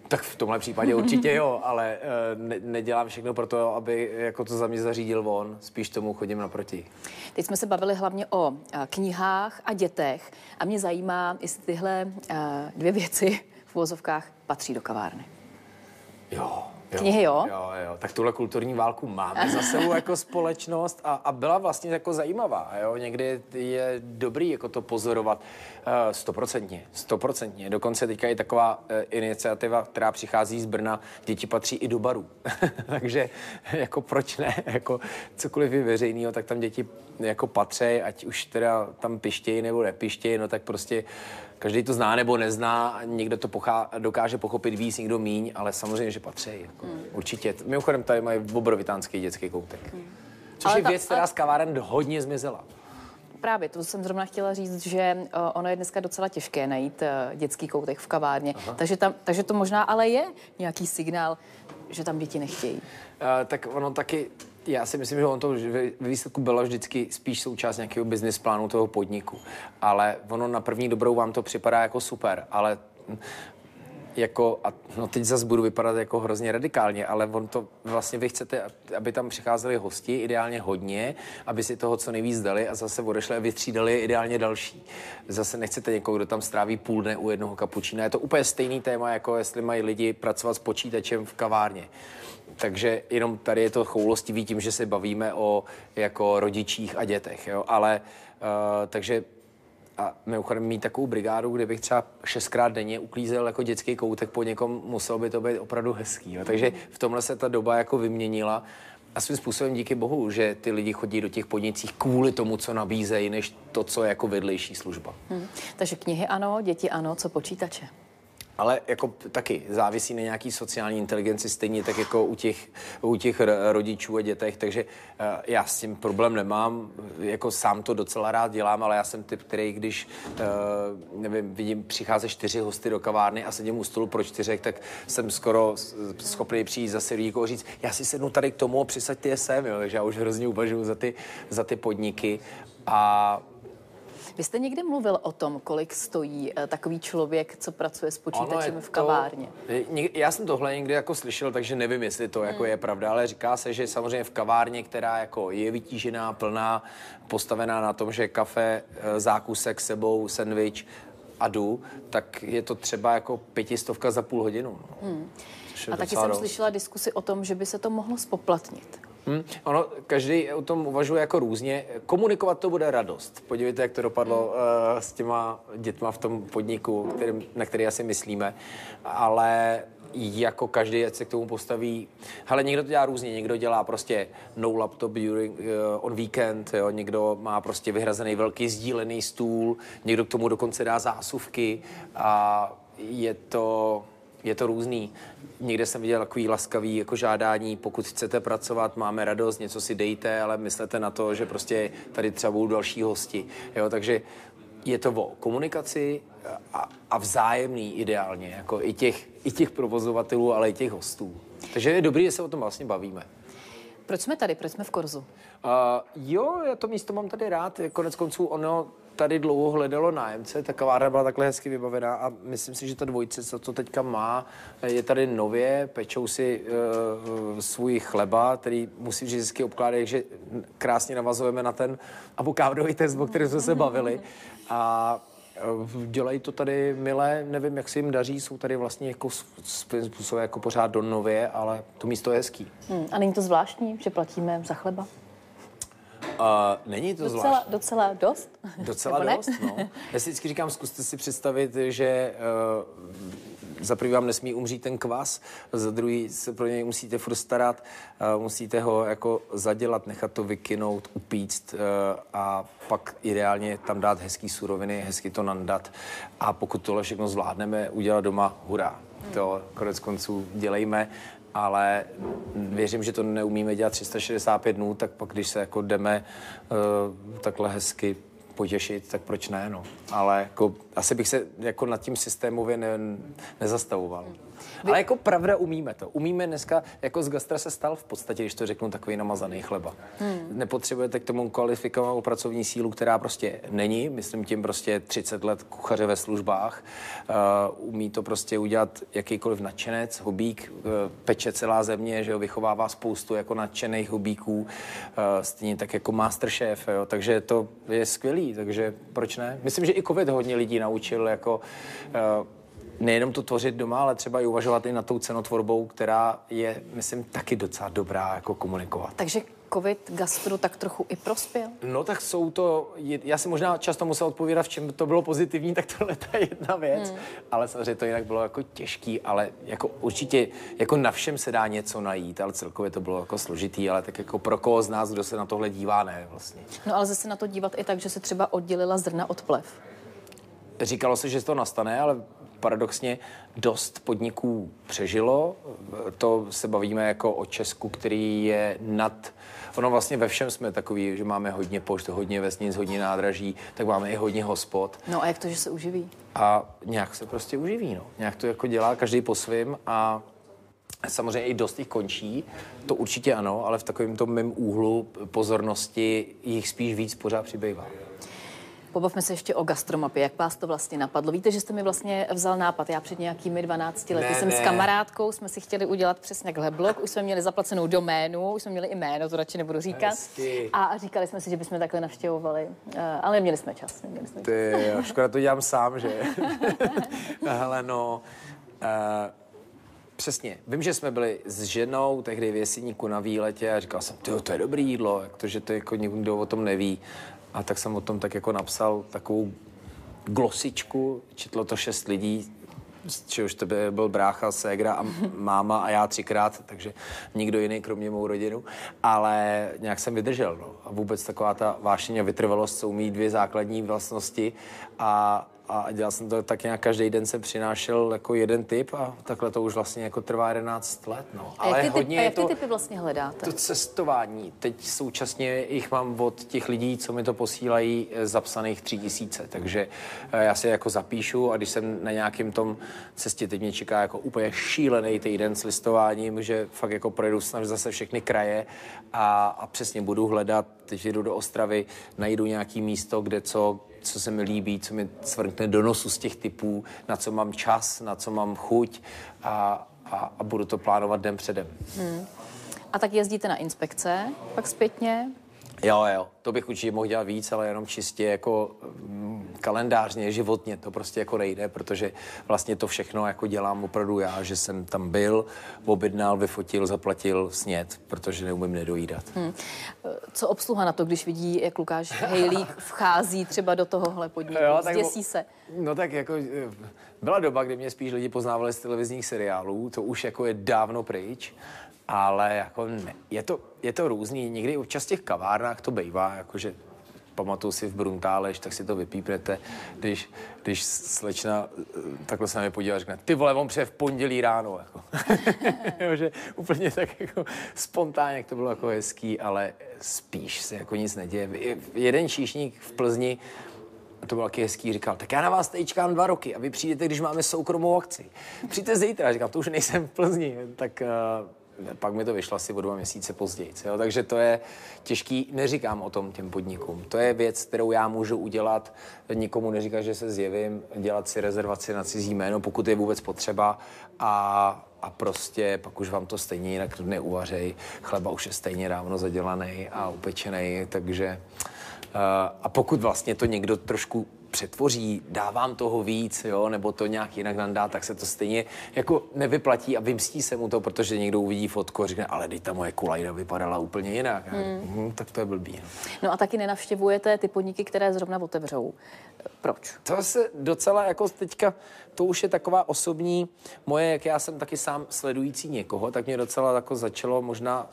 Speaker 2: Tak v tomhle případě <laughs> určitě jo, ale uh, ne, nedělám všechno pro to, aby jako to za mě zařídil on, spíš tomu chodím naproti.
Speaker 1: Teď jsme se bavili hlavně o uh, knihách a dětech a mě zajímá, jestli tyhle uh, dvě věci v vozovkách patří do kavárny.
Speaker 2: Jo,
Speaker 1: Jo, Knihy, jo?
Speaker 2: Jo, jo. Tak tuhle kulturní válku máme za sebou jako <laughs> společnost a, a byla vlastně jako zajímavá. Jo? Někdy je dobrý jako to pozorovat eh, stoprocentně, uh, stoprocentně. Dokonce teďka je taková uh, iniciativa, která přichází z Brna, děti patří i do baru. <laughs> Takže jako proč ne? Jako cokoliv je veřejného, tak tam děti jako patří, ať už teda tam pištějí nebo nepištějí, no tak prostě každý to zná nebo nezná, někdo to pochá, dokáže pochopit víc, někdo míň, ale samozřejmě, že patří. Jako. Hmm. Určitě. Mimochodem tady mají obrovitánský dětský koutek. Hmm. Což
Speaker 1: Ale
Speaker 2: je
Speaker 1: ta-
Speaker 2: věc, která z kaváren hodně zmizela.
Speaker 1: Právě, to jsem zrovna chtěla říct, že uh, ono je dneska docela těžké najít uh, dětský koutek v kavárně. Takže, tam, takže to možná ale je nějaký signál, že tam děti nechtějí.
Speaker 2: Uh, tak ono taky, já si myslím, že on to ve výsledku bylo vždycky spíš součást nějakého business plánu toho podniku. Ale ono na první dobrou vám to připadá jako super, ale jako, a no teď zase budu vypadat jako hrozně radikálně, ale on to vlastně vy chcete, aby tam přicházeli hosti, ideálně hodně, aby si toho co nejvíc dali a zase odešli a vystřídali ideálně další. Zase nechcete někoho, kdo tam stráví půl dne u jednoho kapučína. Je to úplně stejný téma, jako jestli mají lidi pracovat s počítačem v kavárně. Takže jenom tady je to choulostivý tím, že se bavíme o jako rodičích a dětech, jo? ale uh, takže a mimochodem mít takovou brigádu, kde bych třeba šestkrát denně uklízel jako dětský koutek po někom, muselo by to být opravdu hezký. Jo? Takže v tomhle se ta doba jako vyměnila. A svým způsobem díky bohu, že ty lidi chodí do těch podnicích kvůli tomu, co nabízejí, než to, co je jako vedlejší služba.
Speaker 1: Hmm. Takže knihy ano, děti ano, co počítače?
Speaker 2: Ale jako taky závisí na nějaký sociální inteligenci, stejně tak jako u těch, u těch rodičů a dětech, takže uh, já s tím problém nemám, jako sám to docela rád dělám, ale já jsem typ, který když, uh, nevím, vidím, přichází čtyři hosty do kavárny a sedím u stolu pro čtyřech, tak jsem skoro schopný přijít za servíkou a říct, já si sednu tady k tomu a přisaďte je sem, jo, takže já už hrozně uvažuji za ty, za ty podniky. A
Speaker 1: Vy jste někde mluvil o tom, kolik stojí uh, takový člověk, co pracuje s počítačem v kavárně?
Speaker 2: To, já jsem tohle někdy jako slyšel, takže nevím, jestli to jako je pravda, ale říká se, že samozřejmě v kavárně, která jako je vytížená, plná, postavená na tom, že kafe, eh, zákusek s sebou, sendvič a jdu, tak je to třeba jako pětistovka za půl hodinu. No. Je
Speaker 1: A taky jsem
Speaker 2: dost.
Speaker 1: slyšela diskusi o tom, že by se to mohlo spoplatnit.
Speaker 2: Hmm. Ono, každý o tom uvažuje jako různě. Komunikovat to bude radost. Podívejte, jak to dopadlo uh, s těma dětma v tom podniku, kterým, na který asi myslíme. Ale jako každý, ať se k tomu postaví. Ale někdo to dělá různě, někdo dělá prostě no laptop during, uh, on weekend, jo? někdo má prostě vyhrazený velký sdílený stůl, někdo k tomu dokonce dá zásuvky a je to je to různý. Někde jsem viděl takový laskavý jako žádání, pokud chcete pracovat, máme radost, něco si dejte, ale myslete na to, že prostě tady třeba budou další hosti. Jo, takže je to o komunikaci a, a vzájemný ideálně, jako i těch, i těch provozovatelů, ale i těch hostů. Takže je dobrý, že se o tom vlastně bavíme.
Speaker 1: Proč jsme tady? Proč jsme v Korzu?
Speaker 2: Uh, jo, já to místo mám tady rád. Konec konců ono tady dlouho hledalo nájemce, ta kavárna byla takhle hezky vybavená a myslím si, že ta dvojice, co to teďka má, je tady nově, pečou si uh, svůj chleba, který musím říct vždycky obkládají, že krásně navazujeme na ten avokádový test, o kterém jsme se bavili. A eh, Dělají to tady milé, nevím, jak se jim daří, jsou tady vlastně jako způsobem jako pořád do nově, ale to místo je hezký.
Speaker 1: Hmm. A není to zvláštní, že platíme za chleba?
Speaker 2: Uh, není to
Speaker 1: Docela,
Speaker 2: zvláštní.
Speaker 1: docela dost?
Speaker 2: Docela
Speaker 1: Nebo ne?
Speaker 2: dost, no. <laughs> Já si vždycky říkám, zkuste si představit, že uh, za prvý vám nesmí umřít ten kvas, za druhý se pro něj musíte furt starat, uh, musíte ho jako zadělat, nechat to vykynout, upíct uh, a pak ideálně tam dát hezký suroviny, hezky to nandat a pokud tohle všechno zvládneme udělat doma, hurá. To konec konců dělejme ale věřím, že to neumíme dělat 365 dnů, tak pak, když se jako jdeme uh, takhle hezky potěšit, tak proč ne, no. Ale jako, asi bych se jako nad tím systémově ne, nezastavoval. Ale jako pravda umíme to. Umíme dneska, jako z gastra se stal v podstatě, když to řeknu, takový namazaný chleba. Hmm. Nepotřebujete k tomu kvalifikovanou pracovní sílu, která prostě není. Myslím tím prostě 30 let kuchaře ve službách. Uh, umí to prostě udělat jakýkoliv nadšenec, hobík, uh, peče celá země, že jo, vychovává spoustu jako nadšených hobíků, uh, stejně tak jako masterchef, jo, takže to je skvělý, takže proč ne? Myslím, že i covid hodně lidí naučil jako uh, nejenom to tvořit doma, ale třeba i uvažovat i na tou cenotvorbou, která je, myslím, taky docela dobrá jako komunikovat.
Speaker 1: Takže covid gastru tak trochu i prospěl?
Speaker 2: No tak jsou to, já si možná často musel odpovídat, v čem to bylo pozitivní, tak tohle je jedna věc, hmm. ale samozřejmě to jinak bylo jako těžký, ale jako určitě jako na všem se dá něco najít, ale celkově to bylo jako složitý, ale tak jako pro koho z nás, kdo se na tohle dívá, ne vlastně.
Speaker 1: No ale zase na to dívat i tak, že se třeba oddělila zrna od plev.
Speaker 2: Říkalo se, že to nastane, ale paradoxně dost podniků přežilo. To se bavíme jako o Česku, který je nad Ono vlastně ve všem jsme takový, že máme hodně pošt, hodně vesnic, hodně nádraží, tak máme i hodně hospod.
Speaker 1: No a jak to, že se uživí?
Speaker 2: A nějak se prostě uživí, no. Nějak to jako dělá každý po svým a Samozřejmě i dost jich končí, to určitě ano, ale v takovém tom mém úhlu pozornosti jich spíš víc pořád přibývá.
Speaker 1: Pobavme se ještě o gastromapě. Jak vás to vlastně napadlo? Víte, že jste mi vlastně vzal nápad. Já před nějakými 12 lety ne, jsem ne. s kamarádkou, jsme si chtěli udělat přesně takhle blog, už jsme měli zaplacenou doménu, už jsme měli i jméno, to radši nebudu říkat. Hezky. A říkali jsme si, že bychom takhle navštěvovali, uh, ale neměli jsme čas. Neměli jsme
Speaker 2: Ty, čas. <laughs> škoda to dělám sám, že? <laughs> Hele, no, uh, Přesně. Vím, že jsme byli s ženou tehdy v Jesíníku na výletě a říkal jsem, to je dobrý jídlo, jak to, že to jako nikdo o tom neví. A tak jsem o tom tak jako napsal takovou glosičku, četlo to šest lidí, z čehož to byl brácha, ségra a <laughs> máma a já třikrát, takže nikdo jiný, kromě mou rodinu. Ale nějak jsem vydržel. No. A vůbec taková ta vášeň a vytrvalost jsou mý dvě základní vlastnosti a a dělal jsem to tak nějak každý den jsem přinášel jako jeden typ a takhle to už vlastně jako trvá 11 let. No.
Speaker 1: A Ale jaký, hodně typ, a jaký to, typy vlastně hledáte?
Speaker 2: To cestování. Teď současně jich mám od těch lidí, co mi to posílají, eh, zapsaných tři tisíce. Takže eh, já si jako zapíšu a když jsem na nějakém tom cestě, teď mě čeká jako úplně šílený týden s listováním, že fakt jako projedu snad zase všechny kraje a, a přesně budu hledat, teď jdu do Ostravy, najdu nějaký místo, kde co, co se mi líbí, co mi svrkne do nosu z těch typů, na co mám čas, na co mám chuť a, a, a budu to plánovat den předem. Hmm.
Speaker 1: A tak jezdíte na inspekce, pak zpětně?
Speaker 2: Jo, jo, to bych určitě mohl dělat víc, ale jenom čistě jako mm, kalendářně, životně to prostě jako nejde, protože vlastně to všechno jako dělám opravdu já, že jsem tam byl, objednal, vyfotil, zaplatil, snět, protože neumím nedojídat. Hmm.
Speaker 1: Co obsluha na to, když vidí, jak Lukáš Hejlík vchází třeba do tohohle podniku? Jo, tak, Zděsí se?
Speaker 2: No tak jako eh, byla doba, kdy mě spíš lidi poznávali z televizních seriálů, to už jako je dávno pryč ale jako ne, je, to, je to různý. Někdy občas v těch kavárnách to bývá, jakože pamatuju si v Bruntáleš, tak si to vypípnete, když, když slečna takhle se na mě podívá a řekne, ty vole, on v pondělí ráno, jako. <laughs> že úplně tak jako spontánně, jak to bylo jako hezký, ale spíš se jako nic neděje. Jeden číšník v Plzni to bylo taky hezký, říkal, tak já na vás tady čekám dva roky a vy přijdete, když máme soukromou akci. Přijďte zítra, říkám, to už nejsem v Plzni, tak uh, pak mi to vyšlo asi o dva měsíce později. Jo? Takže to je těžký, neříkám o tom těm podnikům. To je věc, kterou já můžu udělat, nikomu neříkat, že se zjevím, dělat si rezervaci na cizí jméno, pokud je vůbec potřeba a, a prostě pak už vám to stejně jinak neuvařej. Chleba už je stejně dávno zadělaný a upečený, takže uh, a pokud vlastně to někdo trošku přetvoří, dávám toho víc, jo, nebo to nějak jinak nám dá, tak se to stejně jako nevyplatí a vymstí se mu to, protože někdo uvidí fotku a řekne, ale teď ta moje kulajda vypadala úplně jinak. Hmm. Hmm, tak to je blbý. No.
Speaker 1: no a taky nenavštěvujete ty podniky, které zrovna otevřou. Proč?
Speaker 2: To se docela jako teďka, to už je taková osobní moje, jak já jsem taky sám sledující někoho, tak mě docela jako začalo možná,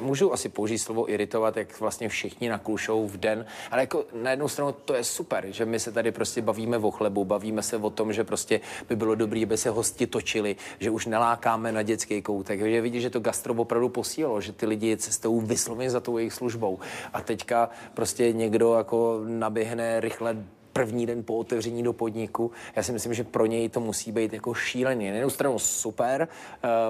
Speaker 2: můžu asi použít slovo iritovat, jak vlastně všichni naklušou v den, ale jako na jednu stranu to je super, že my se tady prostě bavíme o chlebu, bavíme se o tom, že prostě by bylo dobré, aby se hosti točili, že už nelákáme na dětský koutek, že vidí, že to gastro opravdu posílilo, že ty lidi cestou vysloveně za tou jejich službou. A teďka prostě někdo jako naběhne rychle první den po otevření do podniku. Já si myslím, že pro něj to musí být jako šílený. Na jednu stranu super,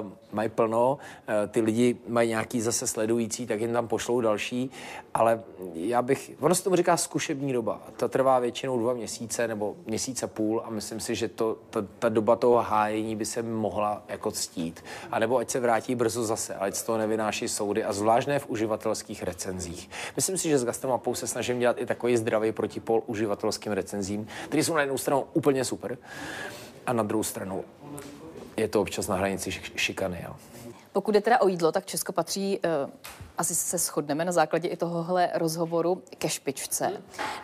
Speaker 2: uh, mají plno, uh, ty lidi mají nějaký zase sledující, tak jim tam pošlou další, ale já bych, ono se tomu říká zkušební doba. Ta trvá většinou dva měsíce nebo měsíce půl a myslím si, že to, ta, ta doba toho hájení by se mohla jako ctít. A nebo ať se vrátí brzo zase, ať z toho nevynáší soudy a zvlášť v uživatelských recenzích. Myslím si, že s Gastromapou se snažím dělat i takový zdravý protipol uživatelským recenzím, které jsou na jednu stranu úplně super a na druhou stranu je to občas na hranici šikany. Jo.
Speaker 1: Pokud je teda o jídlo, tak Česko patří, uh, asi se shodneme na základě i tohohle rozhovoru, ke špičce.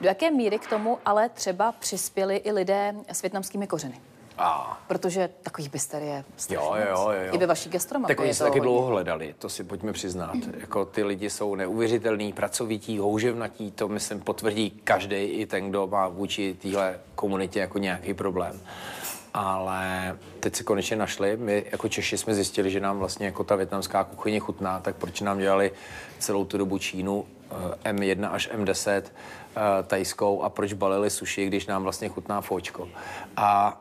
Speaker 1: Do jaké míry k tomu ale třeba přispěli i lidé s větnamskými kořeny? A. Protože takových byster je
Speaker 2: jo, jo, jo, jo.
Speaker 1: I ve vaší gastromapě
Speaker 2: Tak oni se taky dlouho hledali, to si pojďme přiznat. Mm. Jako ty lidi jsou neuvěřitelní, pracovití, houževnatí, to myslím potvrdí každý i ten, kdo má vůči téhle komunitě jako nějaký problém. ale teď se konečně našli. My jako Češi jsme zjistili, že nám vlastně jako ta větnamská kuchyně chutná, tak proč nám dělali celou tu dobu Čínu eh, M1 až M10 eh, tajskou a proč balili suši, když nám vlastně chutná fočko. A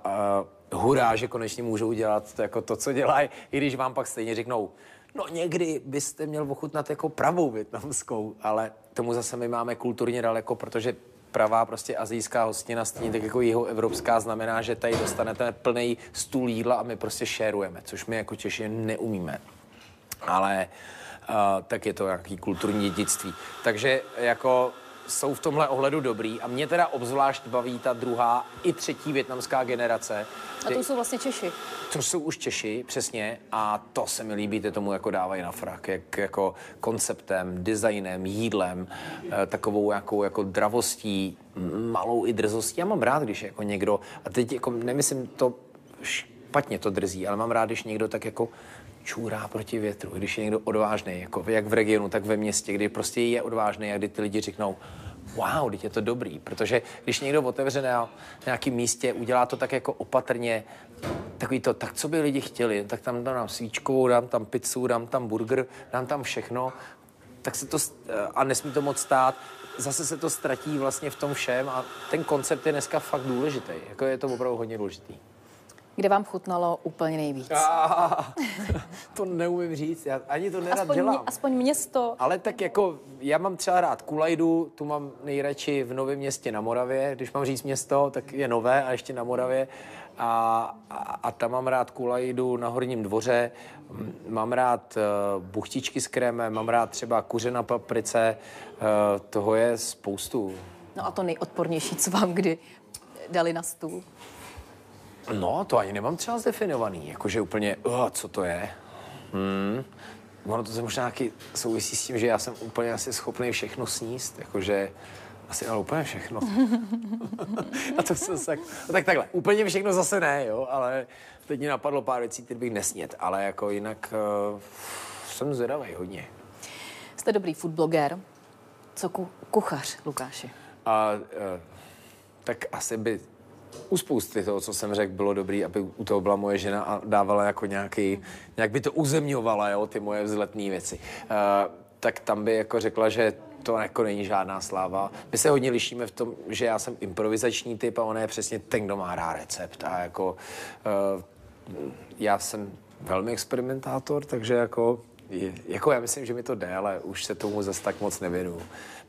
Speaker 2: uh, hurá, že konečně můžou dělat to, jako to, co dělají, i když vám pak stejně řeknou, no někdy byste měl ochutnat jako pravou větnamskou, ale tomu zase my máme kulturně daleko, protože pravá prostě azijská hostina, stejně tak jako jeho evropská, znamená, že tady dostanete plný stůl jídla a my prostě šérujeme, což my jako Češi neumíme. Ale uh, tak je to nějaký kulturní dědictví. Takže jako jsou v tomhle ohledu dobrý a mě teda obzvlášť baví ta druhá i třetí větnamská generace.
Speaker 1: A to jsou vlastně Češi.
Speaker 2: To jsou už Češi, přesně, a to se mi líbí, ty tomu jako dávají na frak, jak jako konceptem, designem, jídlem, eh, takovou jako, jako dravostí, malou i drzostí. Já mám rád, když jako někdo, a teď jako nemyslím to špatně to drzí, ale mám rád, když někdo tak jako čůrá proti větru, když je někdo odvážný, jako jak v regionu, tak ve městě, kdy prostě je odvážný a kdy ty lidi řeknou, wow, teď je to dobrý, protože když někdo otevře na nějakém místě, udělá to tak jako opatrně, takový to, tak co by lidi chtěli, tak tam dám svíčkovou, dám tam pizzu, dám tam burger, dám tam všechno, tak se to, a nesmí to moc stát, zase se to ztratí vlastně v tom všem a ten koncept je dneska fakt důležitý, jako je to opravdu hodně důležitý.
Speaker 1: Kde vám chutnalo úplně nejvíc?
Speaker 2: Ah, <laughs> to neumím říct, já ani to nerad
Speaker 1: aspoň,
Speaker 2: dělám.
Speaker 1: Mě, aspoň město.
Speaker 2: Ale tak jako, já mám třeba rád Kulajdu, tu mám nejradši v Novém městě na Moravě. Když mám říct město, tak je nové a ještě na Moravě. A, a, a tam mám rád Kulajdu na Horním dvoře. Mám rád uh, buchtičky s krémem, mám rád třeba kuře na paprice. Uh, toho je spoustu.
Speaker 1: No a to nejodpornější, co vám kdy dali na stůl?
Speaker 2: No, to ani nemám třeba zdefinovaný, jakože úplně, uh, co to je. Hmm. Ono to se možná nějaký souvisí s tím, že já jsem úplně asi schopný všechno sníst, jakože asi ale úplně všechno. <laughs> a to jsem tak, no, tak takhle, úplně všechno zase ne, jo, ale teď mi napadlo pár věcí, které bych nesnět, ale jako jinak uh, jsem zvědavý hodně.
Speaker 1: Jste dobrý foodbloger. Co ku, kuchař, Lukáši?
Speaker 2: A, uh, tak asi by u spousty toho, co jsem řekl, bylo dobrý, aby u toho byla moje žena a dávala jako nějaký, nějak by to uzemňovala, jo, ty moje vzletné věci. Uh, tak tam by jako řekla, že to jako není žádná sláva. My se hodně lišíme v tom, že já jsem improvizační typ a ona je přesně ten, kdo má rád recept. A jako uh, já jsem velmi experimentátor, takže jako jako já myslím, že mi to jde, ale už se tomu zase tak moc nevěnu.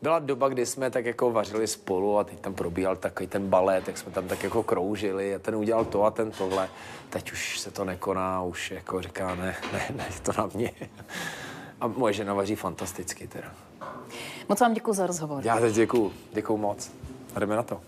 Speaker 2: Byla doba, kdy jsme tak jako vařili spolu a teď tam probíhal takový ten balet, tak jsme tam tak jako kroužili a ten udělal to a ten tohle. Teď už se to nekoná, už jako říká, ne, ne, ne, to na mě. A moje žena vaří fantasticky teda.
Speaker 1: Moc vám děkuji za rozhovor.
Speaker 2: Já teď děkuju, děkuju moc. Jdeme na to.